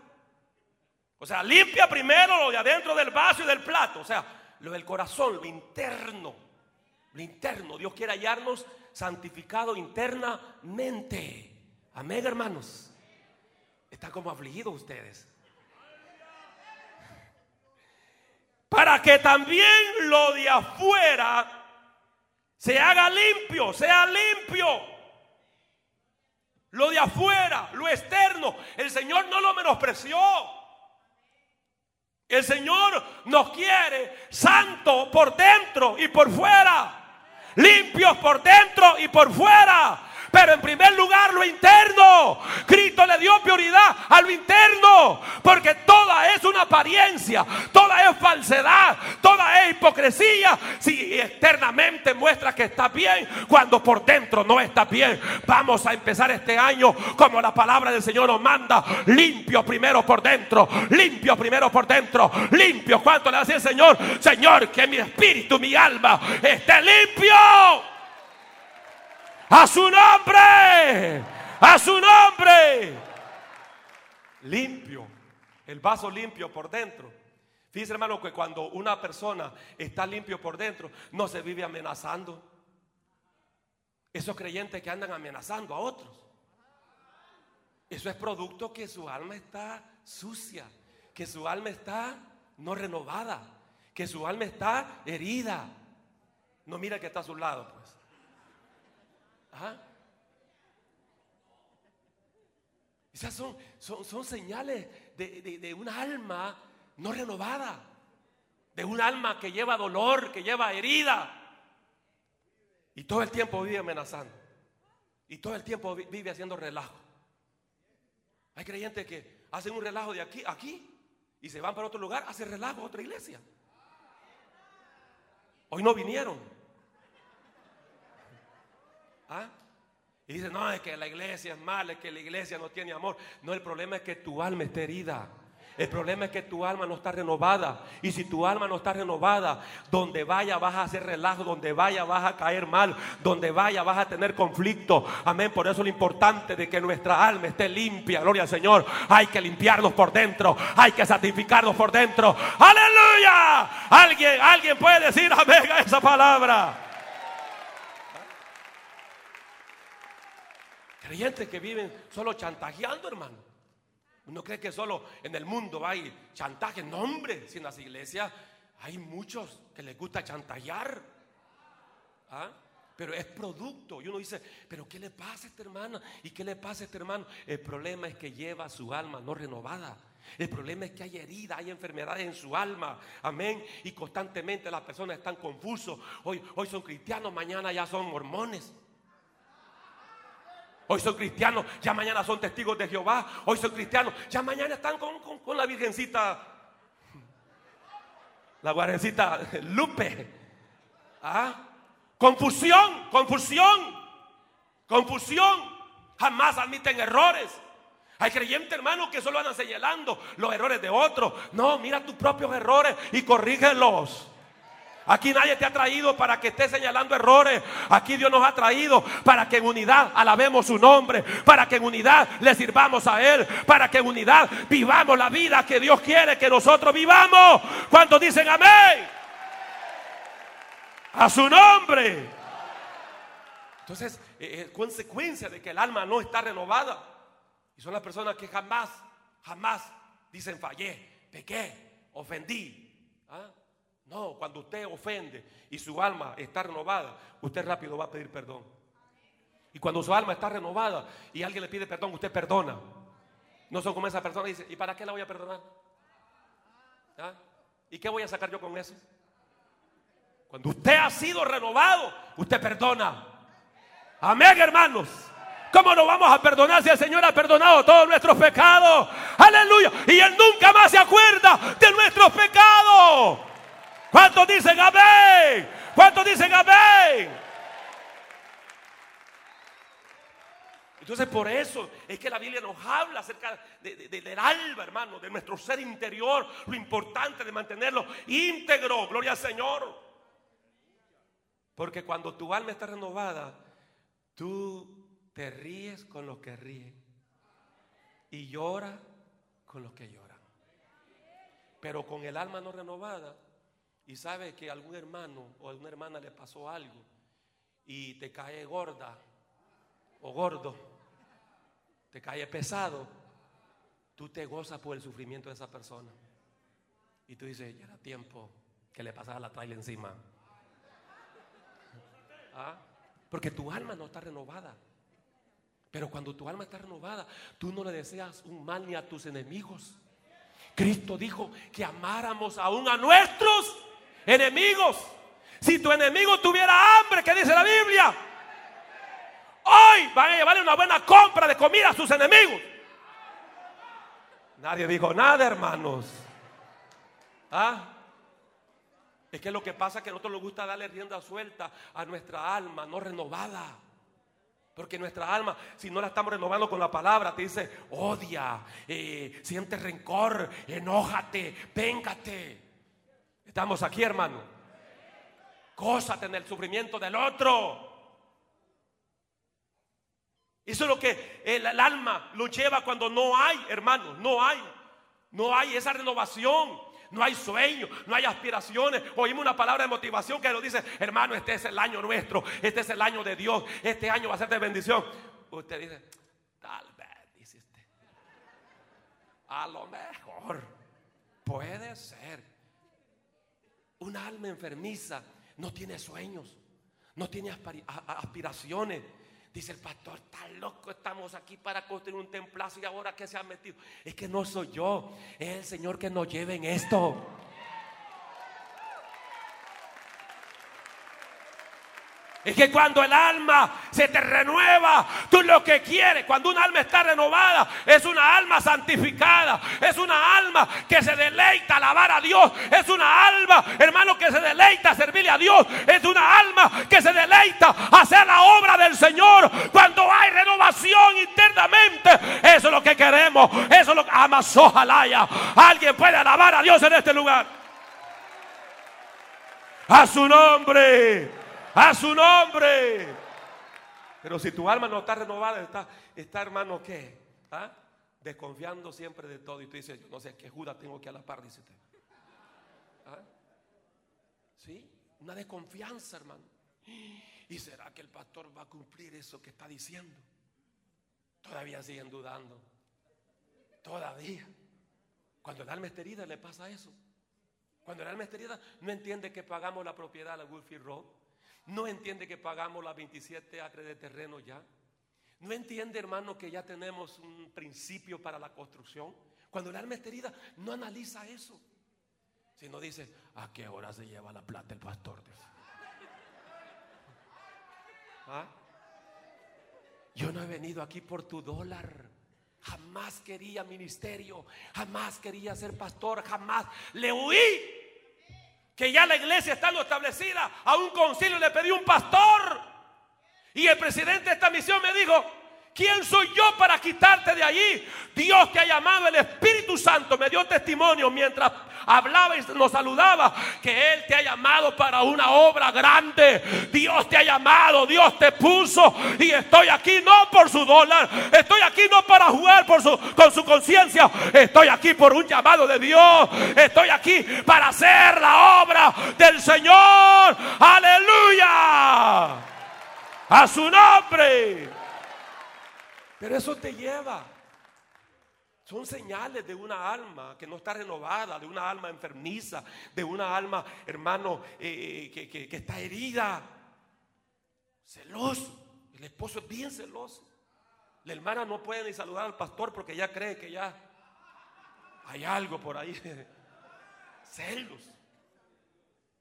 O sea, limpia primero lo de adentro del vaso y del plato. O sea, lo del corazón, lo interno. Lo interno. Dios quiere hallarnos santificado internamente. Amén, hermanos. Están como afligidos ustedes. Para que también lo de afuera se haga limpio, sea limpio. Lo de afuera, lo externo, el Señor no lo menospreció. El Señor nos quiere santo por dentro y por fuera. Limpios por dentro y por fuera. Pero en primer lugar lo interno. Cristo le dio prioridad a lo interno. Porque toda es una apariencia. Toda es falsedad. Toda es hipocresía. Si externamente muestra que está bien. Cuando por dentro no está bien. Vamos a empezar este año como la palabra del Señor nos manda. Limpio primero por dentro. Limpio primero por dentro. Limpio. ¿Cuánto le hace el Señor? Señor, que mi espíritu, mi alma esté limpio. A su nombre. A su nombre. Limpio. El vaso limpio por dentro. Fíjese hermano que cuando una persona está limpio por dentro, no se vive amenazando. Esos creyentes que andan amenazando a otros. Eso es producto que su alma está sucia, que su alma está no renovada, que su alma está herida. No mira que está a su lado. ¿Ah? Esas son, son, señales de, de una alma no renovada, de un alma que lleva dolor, que lleva herida. Y todo el tiempo vive amenazando. Y todo el tiempo vive haciendo relajo. Hay creyentes que hacen un relajo de aquí aquí y se van para otro lugar, hacen relajo a otra iglesia. Hoy no vinieron. ¿Ah? Y dicen, no, es que la iglesia es mala, es que la iglesia no tiene amor. No, el problema es que tu alma está herida. El problema es que tu alma no está renovada. Y si tu alma no está renovada, donde vaya vas a hacer relajo, donde vaya vas a caer mal, donde vaya vas a tener conflicto. Amén. Por eso lo importante de que nuestra alma esté limpia. Gloria al Señor. Hay que limpiarnos por dentro. Hay que santificarnos por dentro. Aleluya. Alguien, alguien puede decir amén a esa palabra. Creyentes que viven solo chantajeando, hermano. Uno cree que solo en el mundo hay chantaje. No, hombre, si en las iglesias hay muchos que les gusta chantajear. ¿Ah? Pero es producto. Y uno dice, pero ¿qué le pasa a esta hermana? ¿Y qué le pasa a este hermano? El problema es que lleva su alma no renovada. El problema es que hay heridas, hay enfermedades en su alma. Amén. Y constantemente las personas están confusos. Hoy, hoy son cristianos, mañana ya son mormones. Hoy son cristianos, ya mañana son testigos de Jehová. Hoy son cristianos, ya mañana están con, la virgencita, la guarencita Lupe. ¿Ah? Confusión, confusión, confusión. Jamás admiten errores. Hay creyentes, hermanos, que solo andan señalando los errores de otros. No, mira tus propios errores y corrígelos. Aquí nadie te ha traído para que estés señalando errores. Aquí Dios nos ha traído para que en unidad alabemos su nombre. Para que en unidad le sirvamos a Él. Para que en unidad vivamos la vida que Dios quiere que nosotros vivamos. Cuando dicen amén. A su nombre. Entonces, es eh, eh, consecuencia de que el alma no está renovada. Y son las personas que jamás, jamás dicen fallé, pequé, ofendí. ¿Ah? No, cuando usted ofende y su alma está renovada, usted rápido va a pedir perdón. Y cuando su alma está renovada y alguien le pide perdón, usted perdona. No son como esa persona y dice, ¿y para qué la voy a perdonar? ¿Ah? ¿Y qué voy a sacar yo con eso? Cuando usted ha sido renovado, usted perdona. Amén, hermanos. ¿Cómo no vamos a perdonar si el Señor ha perdonado todos nuestros pecados? Aleluya. Y Él nunca más se acuerda de nuestros pecados. ¿Cuántos dicen amén? ¿Cuántos dicen amén? Entonces por eso es que la Biblia nos habla acerca del alma, hermano, de nuestro ser interior, lo importante de mantenerlo íntegro, gloria al Señor. Porque cuando tu alma está renovada, tú te ríes con los que ríen y llora con los que lloran. Pero con el alma no renovada, y sabe que algún hermano o alguna hermana le pasó algo y te cae gorda o gordo, te cae pesado, tú te gozas por el sufrimiento de esa persona. Y tú dices, ya era tiempo que le pasara la traila encima. ¿Ah? Porque tu alma no está renovada. Pero cuando tu alma está renovada, tú no le deseas un mal ni a tus enemigos. Cristo dijo que amáramos aún a nuestros enemigos. Si tu enemigo tuviera hambre, ¿qué dice la Biblia? Hoy van a llevarle una buena compra de comida a sus enemigos. Nadie dijo nada, hermanos. ¿Ah? Es que lo que pasa es que a nosotros nos gusta darle rienda suelta a nuestra alma no renovada. Porque nuestra alma, si no la estamos renovando con la palabra, te dice, odia, eh, siente rencor, enójate, véngate. Estamos aquí, hermano. Cósate en el sufrimiento del otro. Eso es lo que el, alma lo lleva cuando no hay, hermano, no hay. No hay esa renovación. No hay sueño, no hay aspiraciones. Oímos una palabra de motivación que nos dice, hermano, este es el año nuestro, este es el año de Dios, este año va a ser de bendición. Usted dice, tal vez, dice usted. A lo mejor puede ser. Una alma enfermiza no tiene sueños, no tiene aspiraciones. Dice el pastor, está loco, estamos aquí para construir un templazo y ahora que se ha metido. Es que no soy yo, es el Señor que nos lleve en esto. Es que cuando el alma se te renueva, tú lo que quieres, cuando un alma está renovada, es una alma santificada, es una alma que se deleita alabar a Dios, es una alma, hermano, que se deleita a servirle a Dios, es una alma que se deleita a hacer la obra del Señor. Cuando hay renovación internamente, eso es lo que queremos, eso es lo que amas, ojalá alguien puede alabar a Dios en este lugar. A su nombre a su nombre. Pero si tu alma no está renovada, está, está hermano, ¿qué? ¿Ah? Desconfiando siempre de todo. Y tú dices, no sé, ¿qué Judas tengo que a la par? Dice usted. ¿Ah? ¿Sí? Una desconfianza, hermano. ¿Y será que el pastor va a cumplir eso que está diciendo? Todavía siguen dudando. Todavía. Cuando el alma está herida le pasa eso. Cuando el alma está herida no entiende que pagamos la propiedad de la Wolfie Road. No entiende que pagamos las 27 acres de terreno ya. No entiende, hermano, que ya tenemos un principio para la construcción. Cuando el alma está herida, no analiza eso. Sino dice, ¿a qué hora se lleva la plata el pastor? ¿Ah? Yo no he venido aquí por tu dólar. Jamás quería ministerio. Jamás quería ser pastor. Jamás le huí que ya la iglesia está lo establecida, a un concilio le pedí un pastor. Y el presidente de esta misión me dijo, ¿quién soy yo para quitarte de allí? Dios te ha llamado, el Espíritu Santo me dio testimonio mientras hablaba y nos saludaba que Él te ha llamado para una obra grande. Dios te ha llamado, Dios te puso y estoy aquí no por su dólar, estoy aquí no para jugar por su, con su conciencia, estoy aquí por un llamado de Dios, estoy aquí para hacer la obra del Señor. Aleluya. A su nombre. Pero eso te lleva son señales de una alma que no está renovada, de una alma enfermiza, de una alma, hermano, eh, eh, que, está herida. Celoso. El esposo es bien celoso. La hermana no puede ni saludar al pastor porque ya cree que ya hay algo por ahí. Celos.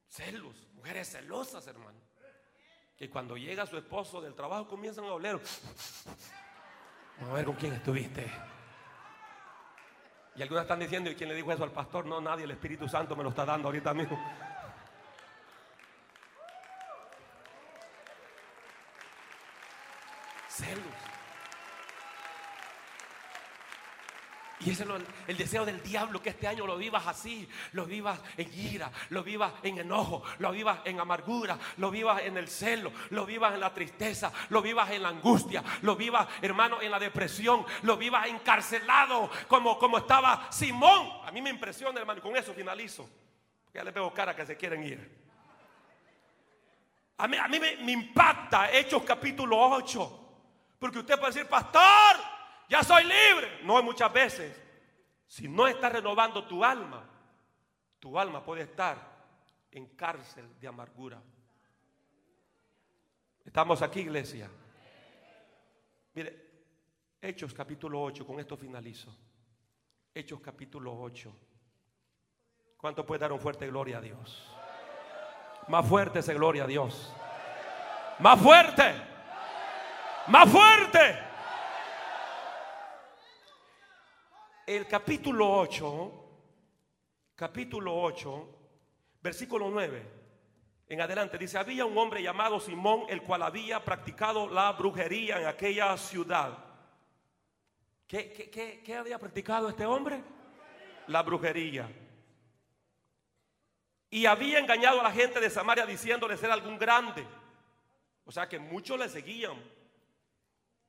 Celos. Mujeres celosas, hermano. Que cuando llega su esposo del trabajo comienzan a oler. Vamos a ver con quién estuviste. Y algunos están diciendo, ¿y quién le dijo eso al pastor? No, nadie, el Espíritu Santo me lo está dando ahorita mismo. Celos. Y ese es el deseo del diablo, que este año lo vivas así, lo vivas en ira, lo vivas en enojo, lo vivas en amargura, lo vivas en el celo, lo vivas en la tristeza, lo vivas en la angustia, lo vivas, hermano, en la depresión, lo vivas encarcelado como, como estaba Simón. A mí me impresiona, hermano, con eso finalizo. Ya les veo cara que se quieren ir. A mí, a mí me, me impacta Hechos capítulo 8. Porque usted puede decir, pastor, ya soy libre. No muchas veces. Si no estás renovando tu alma, tu alma puede estar en cárcel de amargura. Estamos aquí, iglesia. Mire, Hechos capítulo 8, con esto finalizo. Hechos capítulo 8. ¿Cuánto puede dar un fuerte gloria a Dios? Más fuerte ese gloria a Dios. Más fuerte. Más fuerte. El capítulo 8, capítulo 8, versículo 9, en adelante dice, había un hombre llamado Simón, el cual había practicado la brujería en aquella ciudad. ¿Qué, qué había practicado este hombre? La brujería. Y había engañado a la gente de Samaria diciéndole ser algún grande. O sea que muchos le seguían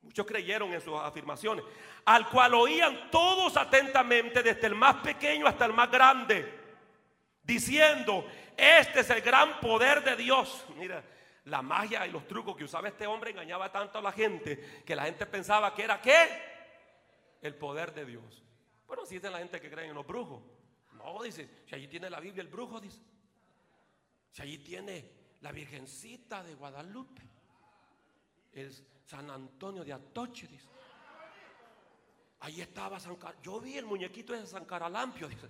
Muchos creyeron en sus afirmaciones. Al cual oían todos atentamente, desde el más pequeño hasta el más grande, diciendo, este es el gran poder de Dios. Mira, la magia y los trucos que usaba este hombre engañaba tanto a la gente que la gente pensaba que era qué? El poder de Dios. Bueno, si es la gente que cree en los brujos. No, dice, si allí tiene la Biblia el brujo, dice. Si allí tiene la Virgencita de Guadalupe. El San Antonio de Atoche, dice. Ahí estaba San Yo vi el muñequito de San Caralampio, dice.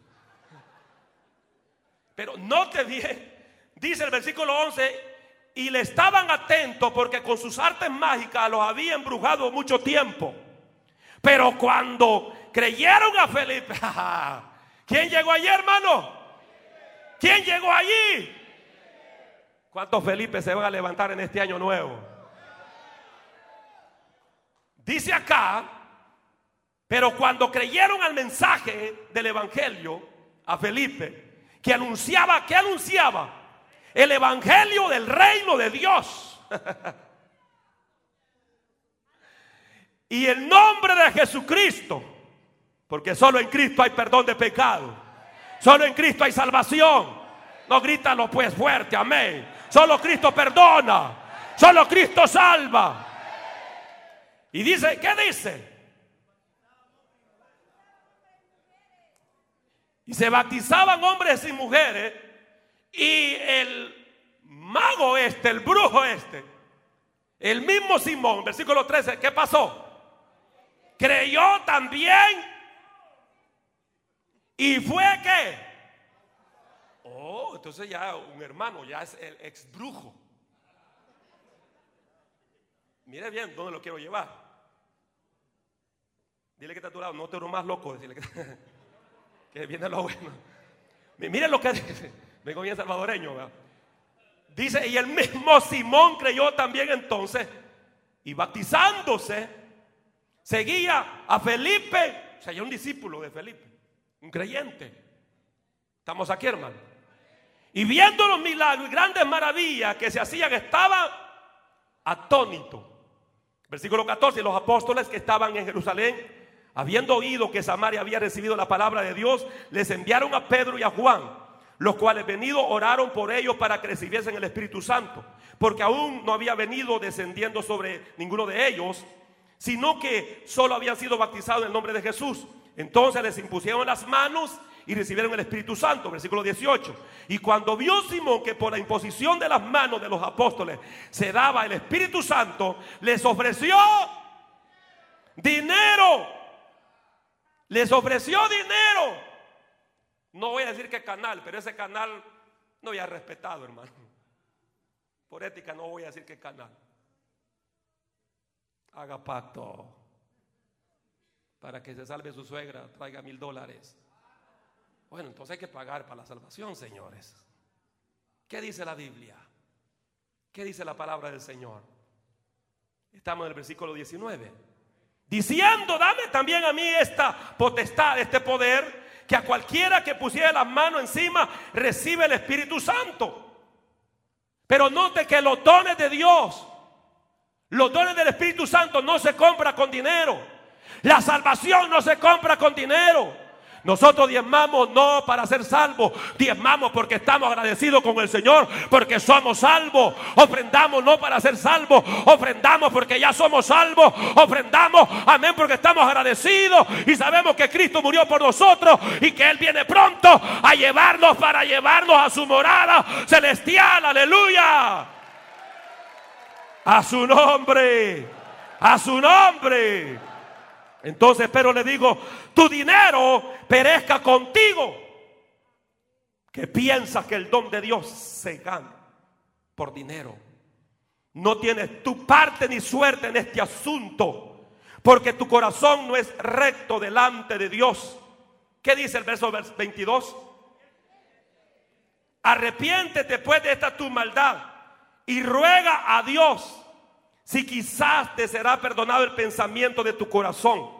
Pero note bien, dice el versículo 11, y le estaban atentos porque con sus artes mágicas los había embrujado mucho tiempo. Pero cuando creyeron a Felipe, ¿quién llegó allí, hermano? ¿Quién llegó allí? ¿Cuántos Felipe se van a levantar en este año nuevo? Dice acá, pero cuando creyeron al mensaje del Evangelio a Felipe, que anunciaba, que anunciaba? el evangelio del reino de Dios. y el nombre de Jesucristo, porque solo en Cristo hay perdón de pecado, solo en Cristo hay salvación. No grítalo pues fuerte, amén. Solo Cristo perdona, solo Cristo salva. Y dice, ¿qué dice? Y se bautizaban hombres y mujeres y el mago este, el brujo este, el mismo Simón, versículo 13, ¿qué pasó? Creyó también. ¿Y fue qué? Oh, entonces ya un hermano, ya es el ex brujo. Mire bien dónde lo quiero llevar. Dile que está a tu lado, no te más loco, decirle que, que viene lo bueno. Mire lo que dice. Vengo bien salvadoreño. Dice, y el mismo Simón creyó también entonces, y bautizándose, seguía a Felipe, o sea, un discípulo de Felipe, un creyente. Estamos aquí, hermano. Y viendo los milagros y grandes maravillas que se hacían, estaba atónito. Versículo 14, los apóstoles que estaban en Jerusalén, habiendo oído que Samaria había recibido la palabra de Dios, les enviaron a Pedro y a Juan los cuales venido oraron por ellos para que recibiesen el Espíritu Santo, porque aún no había venido descendiendo sobre ninguno de ellos, sino que solo habían sido bautizados en el nombre de Jesús. Entonces les impusieron las manos y recibieron el Espíritu Santo, versículo 18. Y cuando vio Simón que por la imposición de las manos de los apóstoles se daba el Espíritu Santo, les ofreció dinero. Les ofreció dinero no voy a decir qué canal, pero ese canal no había respetado, hermano. Por ética no voy a decir qué canal. Haga pacto para que se salve su suegra, traiga mil dólares. Bueno, entonces hay que pagar para la salvación, señores. ¿Qué dice la Biblia? ¿Qué dice la palabra del Señor? Estamos en el versículo 19. Diciendo, dame también a mí esta potestad, este poder que a cualquiera que pusiera las manos encima recibe el Espíritu Santo. Pero note que los dones de Dios, los dones del Espíritu Santo no se compra con dinero. La salvación no se compra con dinero. Nosotros diezmamos no para ser salvos, diezmamos porque estamos agradecidos con el Señor, porque somos salvos. Ofrendamos no para ser salvos, ofrendamos porque ya somos salvos. Ofrendamos, amén, porque estamos agradecidos y sabemos que Cristo murió por nosotros y que Él viene pronto a llevarnos para llevarnos a su morada celestial. Aleluya. A su nombre, a su nombre. Entonces, pero le digo, tu dinero perezca contigo. Que piensas que el don de Dios se gana por dinero. No tienes tu parte ni suerte en este asunto, porque tu corazón no es recto delante de Dios. ¿Qué dice el verso 22? Arrepiéntete pues de esta tu maldad y ruega a Dios si quizás te será perdonado el pensamiento de tu corazón.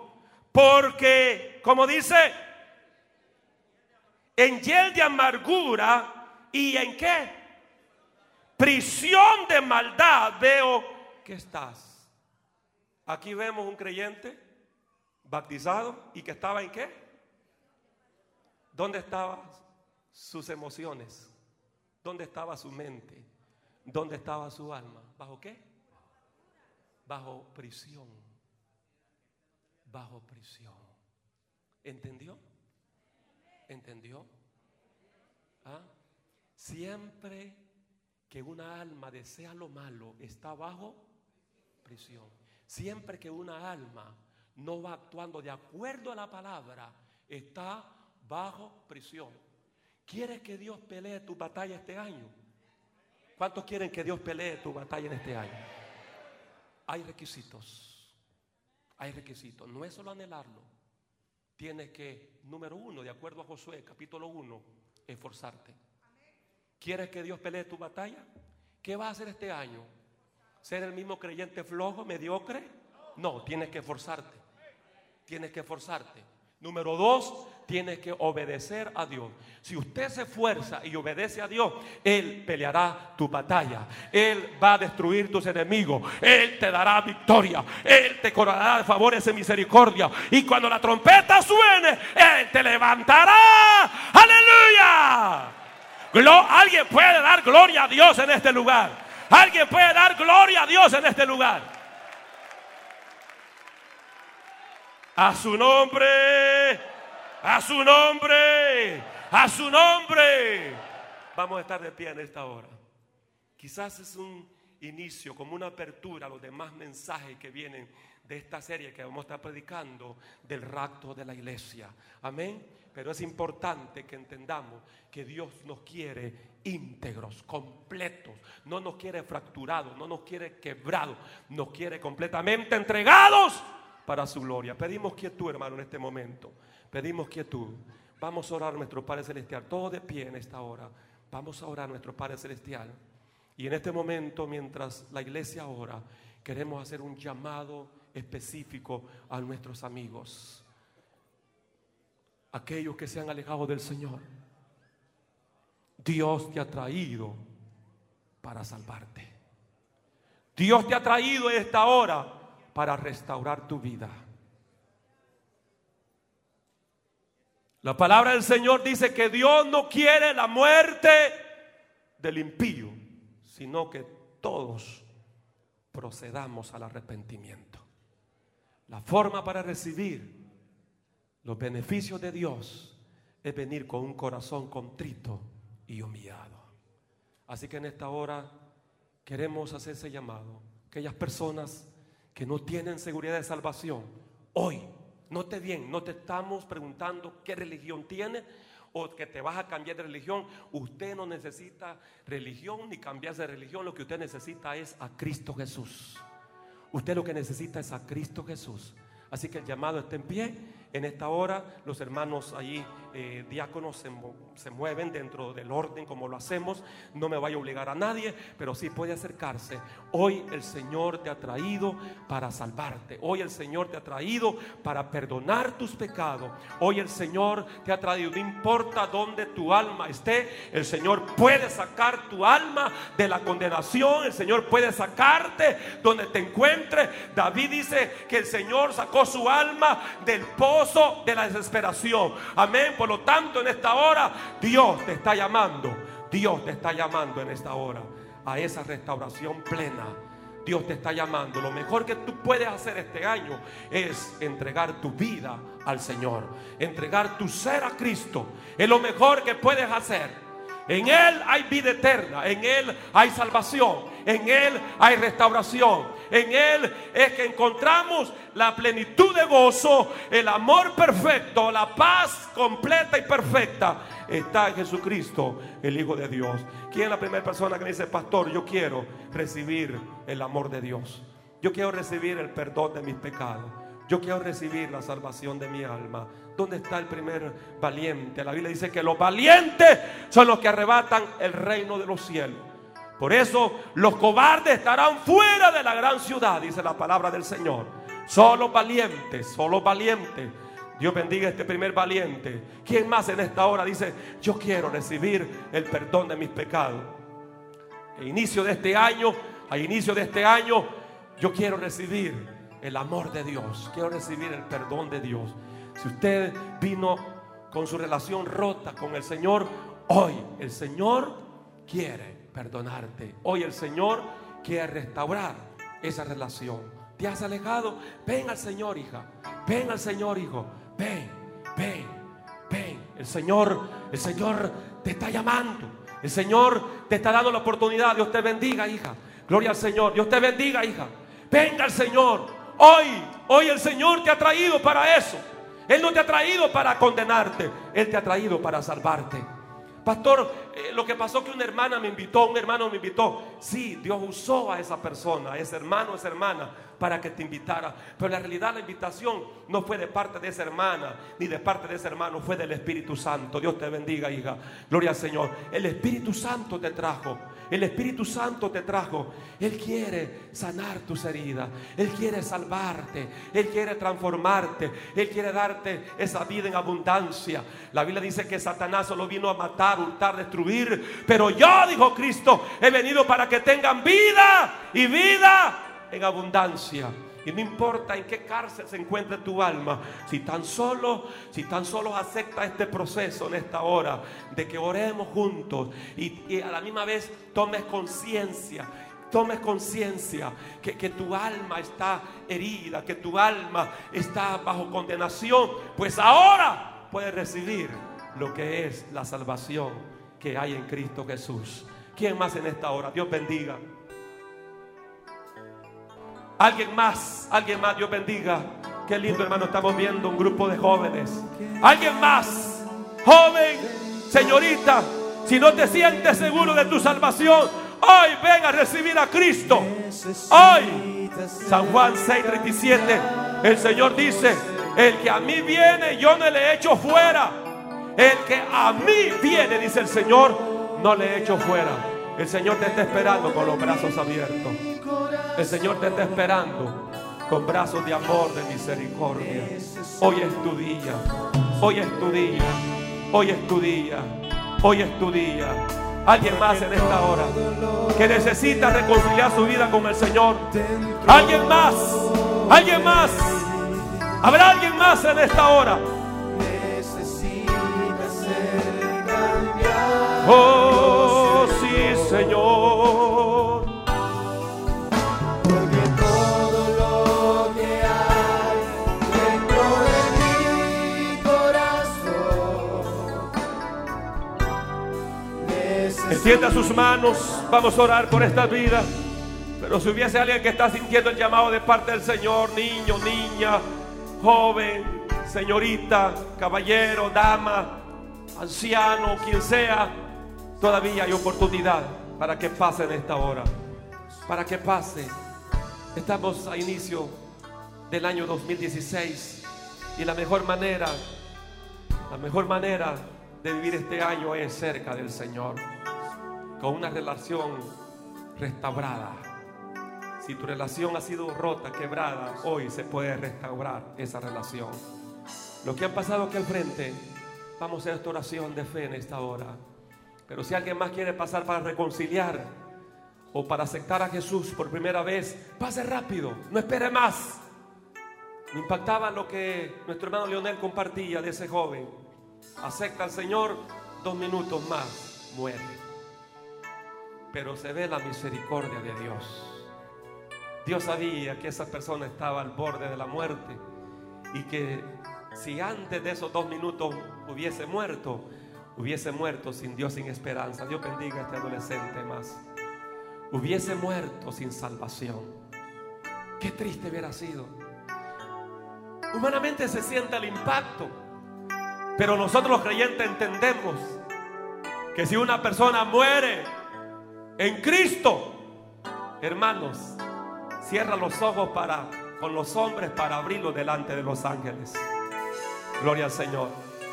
Porque, como dice, en hiel de amargura y en qué? Prisión de maldad veo que estás. Aquí vemos un creyente bautizado y que estaba en qué? ¿Dónde estaban sus emociones? ¿Dónde estaba su mente? ¿Dónde estaba su alma? ¿Bajo qué? Bajo prisión. Bajo prisión. ¿Entendió? ¿Entendió? ¿Ah? Siempre que una alma desea lo malo, está bajo prisión. Siempre que una alma no va actuando de acuerdo a la palabra, está bajo prisión. ¿Quieres que Dios pelee tu batalla este año? ¿Cuántos quieren que Dios pelee tu batalla en este año? Hay requisitos. Hay requisitos. No es solo anhelarlo. Tienes que, número uno, de acuerdo a Josué, capítulo 1, esforzarte. ¿Quieres que Dios pelee tu batalla? ¿Qué vas a hacer este año? ¿Ser el mismo creyente flojo, mediocre? No, tienes que esforzarte. Tienes que esforzarte. Número dos, tienes que obedecer a Dios. Si usted se esfuerza y obedece a Dios, Él peleará tu batalla. Él va a destruir tus enemigos. Él te dará victoria. Él te coronará de favores y misericordia. Y cuando la trompeta suene, Él te levantará. Aleluya. Alguien puede dar gloria a Dios en este lugar. Alguien puede dar gloria a Dios en este lugar. A su nombre, a su nombre, a su nombre. Vamos a estar de pie en esta hora. Quizás es un inicio, como una apertura a los demás mensajes que vienen de esta serie que vamos a estar predicando del rapto de la iglesia. Amén. Pero es importante que entendamos que Dios nos quiere íntegros, completos. No nos quiere fracturados, no nos quiere quebrados, nos quiere completamente entregados para su gloria. Pedimos quietud, hermano, en este momento. Pedimos quietud. Vamos a orar a nuestro Padre Celestial. Todo de pie en esta hora. Vamos a orar a nuestro Padre Celestial. Y en este momento, mientras la iglesia ora, queremos hacer un llamado específico a nuestros amigos aquellos que se han alejado del Señor. Dios te ha traído para salvarte. Dios te ha traído en esta hora para restaurar tu vida. La palabra del Señor dice que Dios no quiere la muerte del impío, sino que todos procedamos al arrepentimiento. La forma para recibir los beneficios de Dios es venir con un corazón contrito y humillado. Así que en esta hora queremos hacer ese llamado. Aquellas personas que no tienen seguridad de salvación, hoy, note bien, no te estamos preguntando qué religión tienes o que te vas a cambiar de religión. Usted no necesita religión ni cambiarse de religión. Lo que usted necesita es a Cristo Jesús. Usted lo que necesita es a Cristo Jesús. Así que el llamado está en pie. En esta hora los hermanos allí, eh, diáconos, se, se, mueven dentro del orden como lo hacemos. No me vaya a obligar a nadie, pero sí puede acercarse. Hoy el Señor te ha traído para salvarte. Hoy el Señor te ha traído para perdonar tus pecados. Hoy el Señor te ha traído, no importa dónde tu alma esté, el Señor puede sacar tu alma de la condenación. El Señor puede sacarte donde te encuentres. David dice que el Señor sacó su alma del de la desesperación. Amén. Por lo tanto, en esta hora, Dios te está llamando. Dios te está llamando en esta hora a esa restauración plena. Dios te está llamando. Lo mejor que tú puedes hacer este año es entregar tu vida al Señor. Entregar tu ser a Cristo. Es lo mejor que puedes hacer. En Él hay vida eterna, en Él hay salvación, en Él hay restauración, en Él es que encontramos la plenitud de gozo, el amor perfecto, la paz completa y perfecta. Está en Jesucristo, el Hijo de Dios. ¿Quién es la primera persona que dice, pastor, yo quiero recibir el amor de Dios? Yo quiero recibir el perdón de mis pecados. Yo quiero recibir la salvación de mi alma. ¿Dónde está el primer valiente? La Biblia dice que los valientes son los que arrebatan el reino de los cielos. Por eso los cobardes estarán fuera de la gran ciudad, dice la palabra del Señor. Solo valientes, solo valientes. Dios bendiga a este primer valiente. ¿Quién más en esta hora dice, yo quiero recibir el perdón de mis pecados? A inicio de este año, a inicio de este año, yo quiero recibir el amor de Dios. Quiero recibir el perdón de Dios. Si usted vino con su relación rota con el Señor, hoy el Señor quiere perdonarte. Hoy el Señor quiere restaurar esa relación. ¿Te has alejado? Ven al Señor, hija. Ven al Señor, hijo. Ven, ven, ven. El Señor, el Señor te está llamando. El Señor te está dando la oportunidad. Dios te bendiga, hija. Gloria al Señor. Dios te bendiga, hija. Venga el Señor. Hoy, hoy el Señor te ha traído para eso. Él no te ha traído para condenarte. Él te ha traído para salvarte. Pastor, eh, lo que pasó que una hermana me invitó, un hermano me invitó. Sí, Dios usó a esa persona, a ese hermano, a esa hermana, para que te invitara. Pero en realidad la invitación no fue de parte de esa hermana, ni de parte de ese hermano, fue del Espíritu Santo. Dios te bendiga, hija. Gloria al Señor. El Espíritu Santo te trajo. El Espíritu Santo te trajo. Él quiere sanar tus heridas. Él quiere salvarte. Él quiere transformarte. Él quiere darte esa vida en abundancia. La Biblia dice que Satanás solo vino a matar, hurtar, destruir. Pero yo, dijo Cristo, he venido para que tengan vida y vida en abundancia. Y no importa en qué cárcel se encuentre tu alma, si tan solo, si tan solo acepta este proceso en esta hora de que oremos juntos y, a la misma vez tomes conciencia tomes conciencia que, que, tu alma está herida, que tu alma está bajo condenación, pues ahora puedes recibir lo que es la salvación que hay en Cristo Jesús. ¿Quién más en esta hora? Dios bendiga. Alguien más, alguien más, Dios bendiga. Qué lindo hermano, estamos viendo un grupo de jóvenes. Alguien más, joven, señorita, si no te sientes seguro de tu salvación, hoy ven a recibir a Cristo. Hoy, San Juan 6:37, el Señor dice, el que a mí viene, yo no le echo fuera. El que a mí viene, dice el Señor, no le echo fuera. El Señor te está esperando con los brazos abiertos. El Señor te está esperando con brazos de amor, de misericordia. Hoy es tu día. Hoy es tu día. Hoy es tu día. Hoy es tu día. Alguien más en esta hora que necesita reconciliar su vida con el Señor. Alguien más. Alguien más. Habrá alguien más en esta hora. Oh, sí, Señor. Porque todo lo que hay dentro de mi corazón Extienda sus manos. Vamos a orar por esta vida. Pero si hubiese alguien que está sintiendo el llamado de parte del Señor, niño, niña, joven, señorita, caballero, dama, anciano, quien sea, todavía hay oportunidad para que pase en esta hora. Para que pase. Estamos a inicio del año 2016 y la mejor manera, la mejor manera de vivir este año es cerca del Señor, con una relación restaurada. Si tu relación ha sido rota, quebrada, hoy se puede restaurar esa relación. Lo que han pasado aquí al frente, vamos a esta oración de fe en esta hora. Pero si alguien más quiere pasar para reconciliar o para aceptar a Jesús por primera vez, pase rápido, no espere más. Me impactaba lo que nuestro hermano Leonel compartía de ese joven. Acepta al Señor, dos minutos más, muere. Pero se ve la misericordia de Dios. Dios sabía que esa persona estaba al borde de la muerte y que si antes de esos dos minutos hubiese muerto, hubiese muerto sin Dios, sin esperanza. Dios bendiga a este adolescente más. Hubiese muerto sin salvación. Qué triste hubiera sido. Humanamente se siente el impacto, pero nosotros los creyentes entendemos que si una persona muere en Cristo, hermanos, cierra los ojos para con los hombres para abrirlos delante de los ángeles. Gloria al Señor.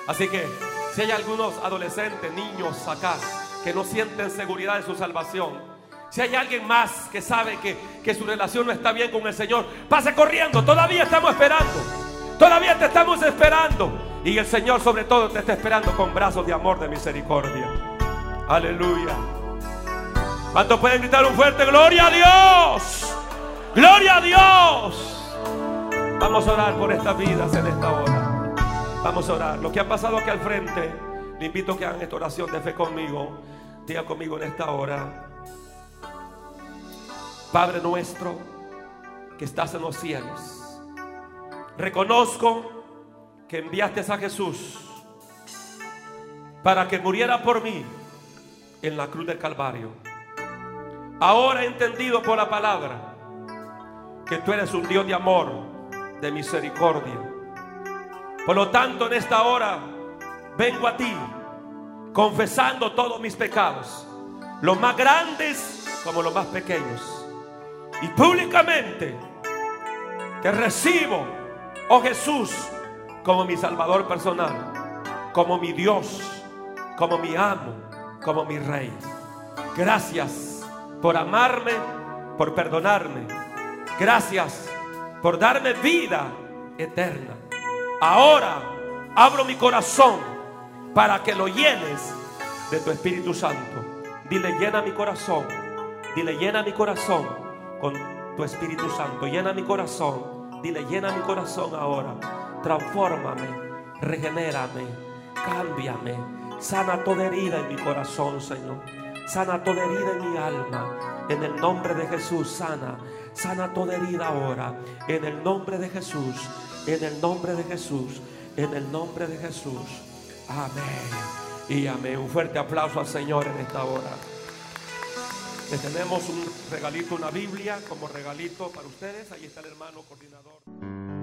Así que si hay algunos adolescentes, niños acá que no sienten seguridad de su salvación, si hay alguien más que sabe que, que su relación no está bien con el Señor, pase corriendo. Todavía estamos esperando. Todavía te estamos esperando. Y el Señor sobre todo te está esperando con brazos de amor, de misericordia. Aleluya. ¿Cuántos pueden gritar un fuerte gloria a Dios? Gloria a Dios. Vamos a orar por estas vidas en esta hora. Vamos a orar. Lo que ha pasado aquí al frente, le invito a que hagan esta oración de fe conmigo. Diga conmigo en esta hora. Padre nuestro que estás en los cielos. Reconozco que enviaste a Jesús para que muriera por mí en la cruz del Calvario. Ahora he entendido por la palabra que tú eres un Dios de amor, de misericordia. Por lo tanto, en esta hora vengo a ti confesando todos mis pecados, los más grandes como los más pequeños. Y públicamente te recibo, oh Jesús, como mi Salvador personal, como mi Dios, como mi amo, como mi Rey. Gracias por amarme, por perdonarme. Gracias por darme vida eterna. Ahora abro mi corazón para que lo llenes de tu Espíritu Santo. Dile, llena mi corazón. Dile, llena mi corazón con tu Espíritu Santo. Llena mi corazón. Dile, llena mi corazón ahora. Transfórmame, regenérame, cámbiame. Sana toda herida en mi corazón, Señor. Sana toda herida en mi alma. En el nombre de Jesús, sana. Sana toda herida ahora. En el nombre de Jesús. En el nombre de Jesús. En el nombre de Jesús. Amén. Y amén. Un fuerte aplauso al Señor en esta hora. Le tenemos un regalito, una Biblia como regalito para ustedes. Ahí está el hermano coordinador.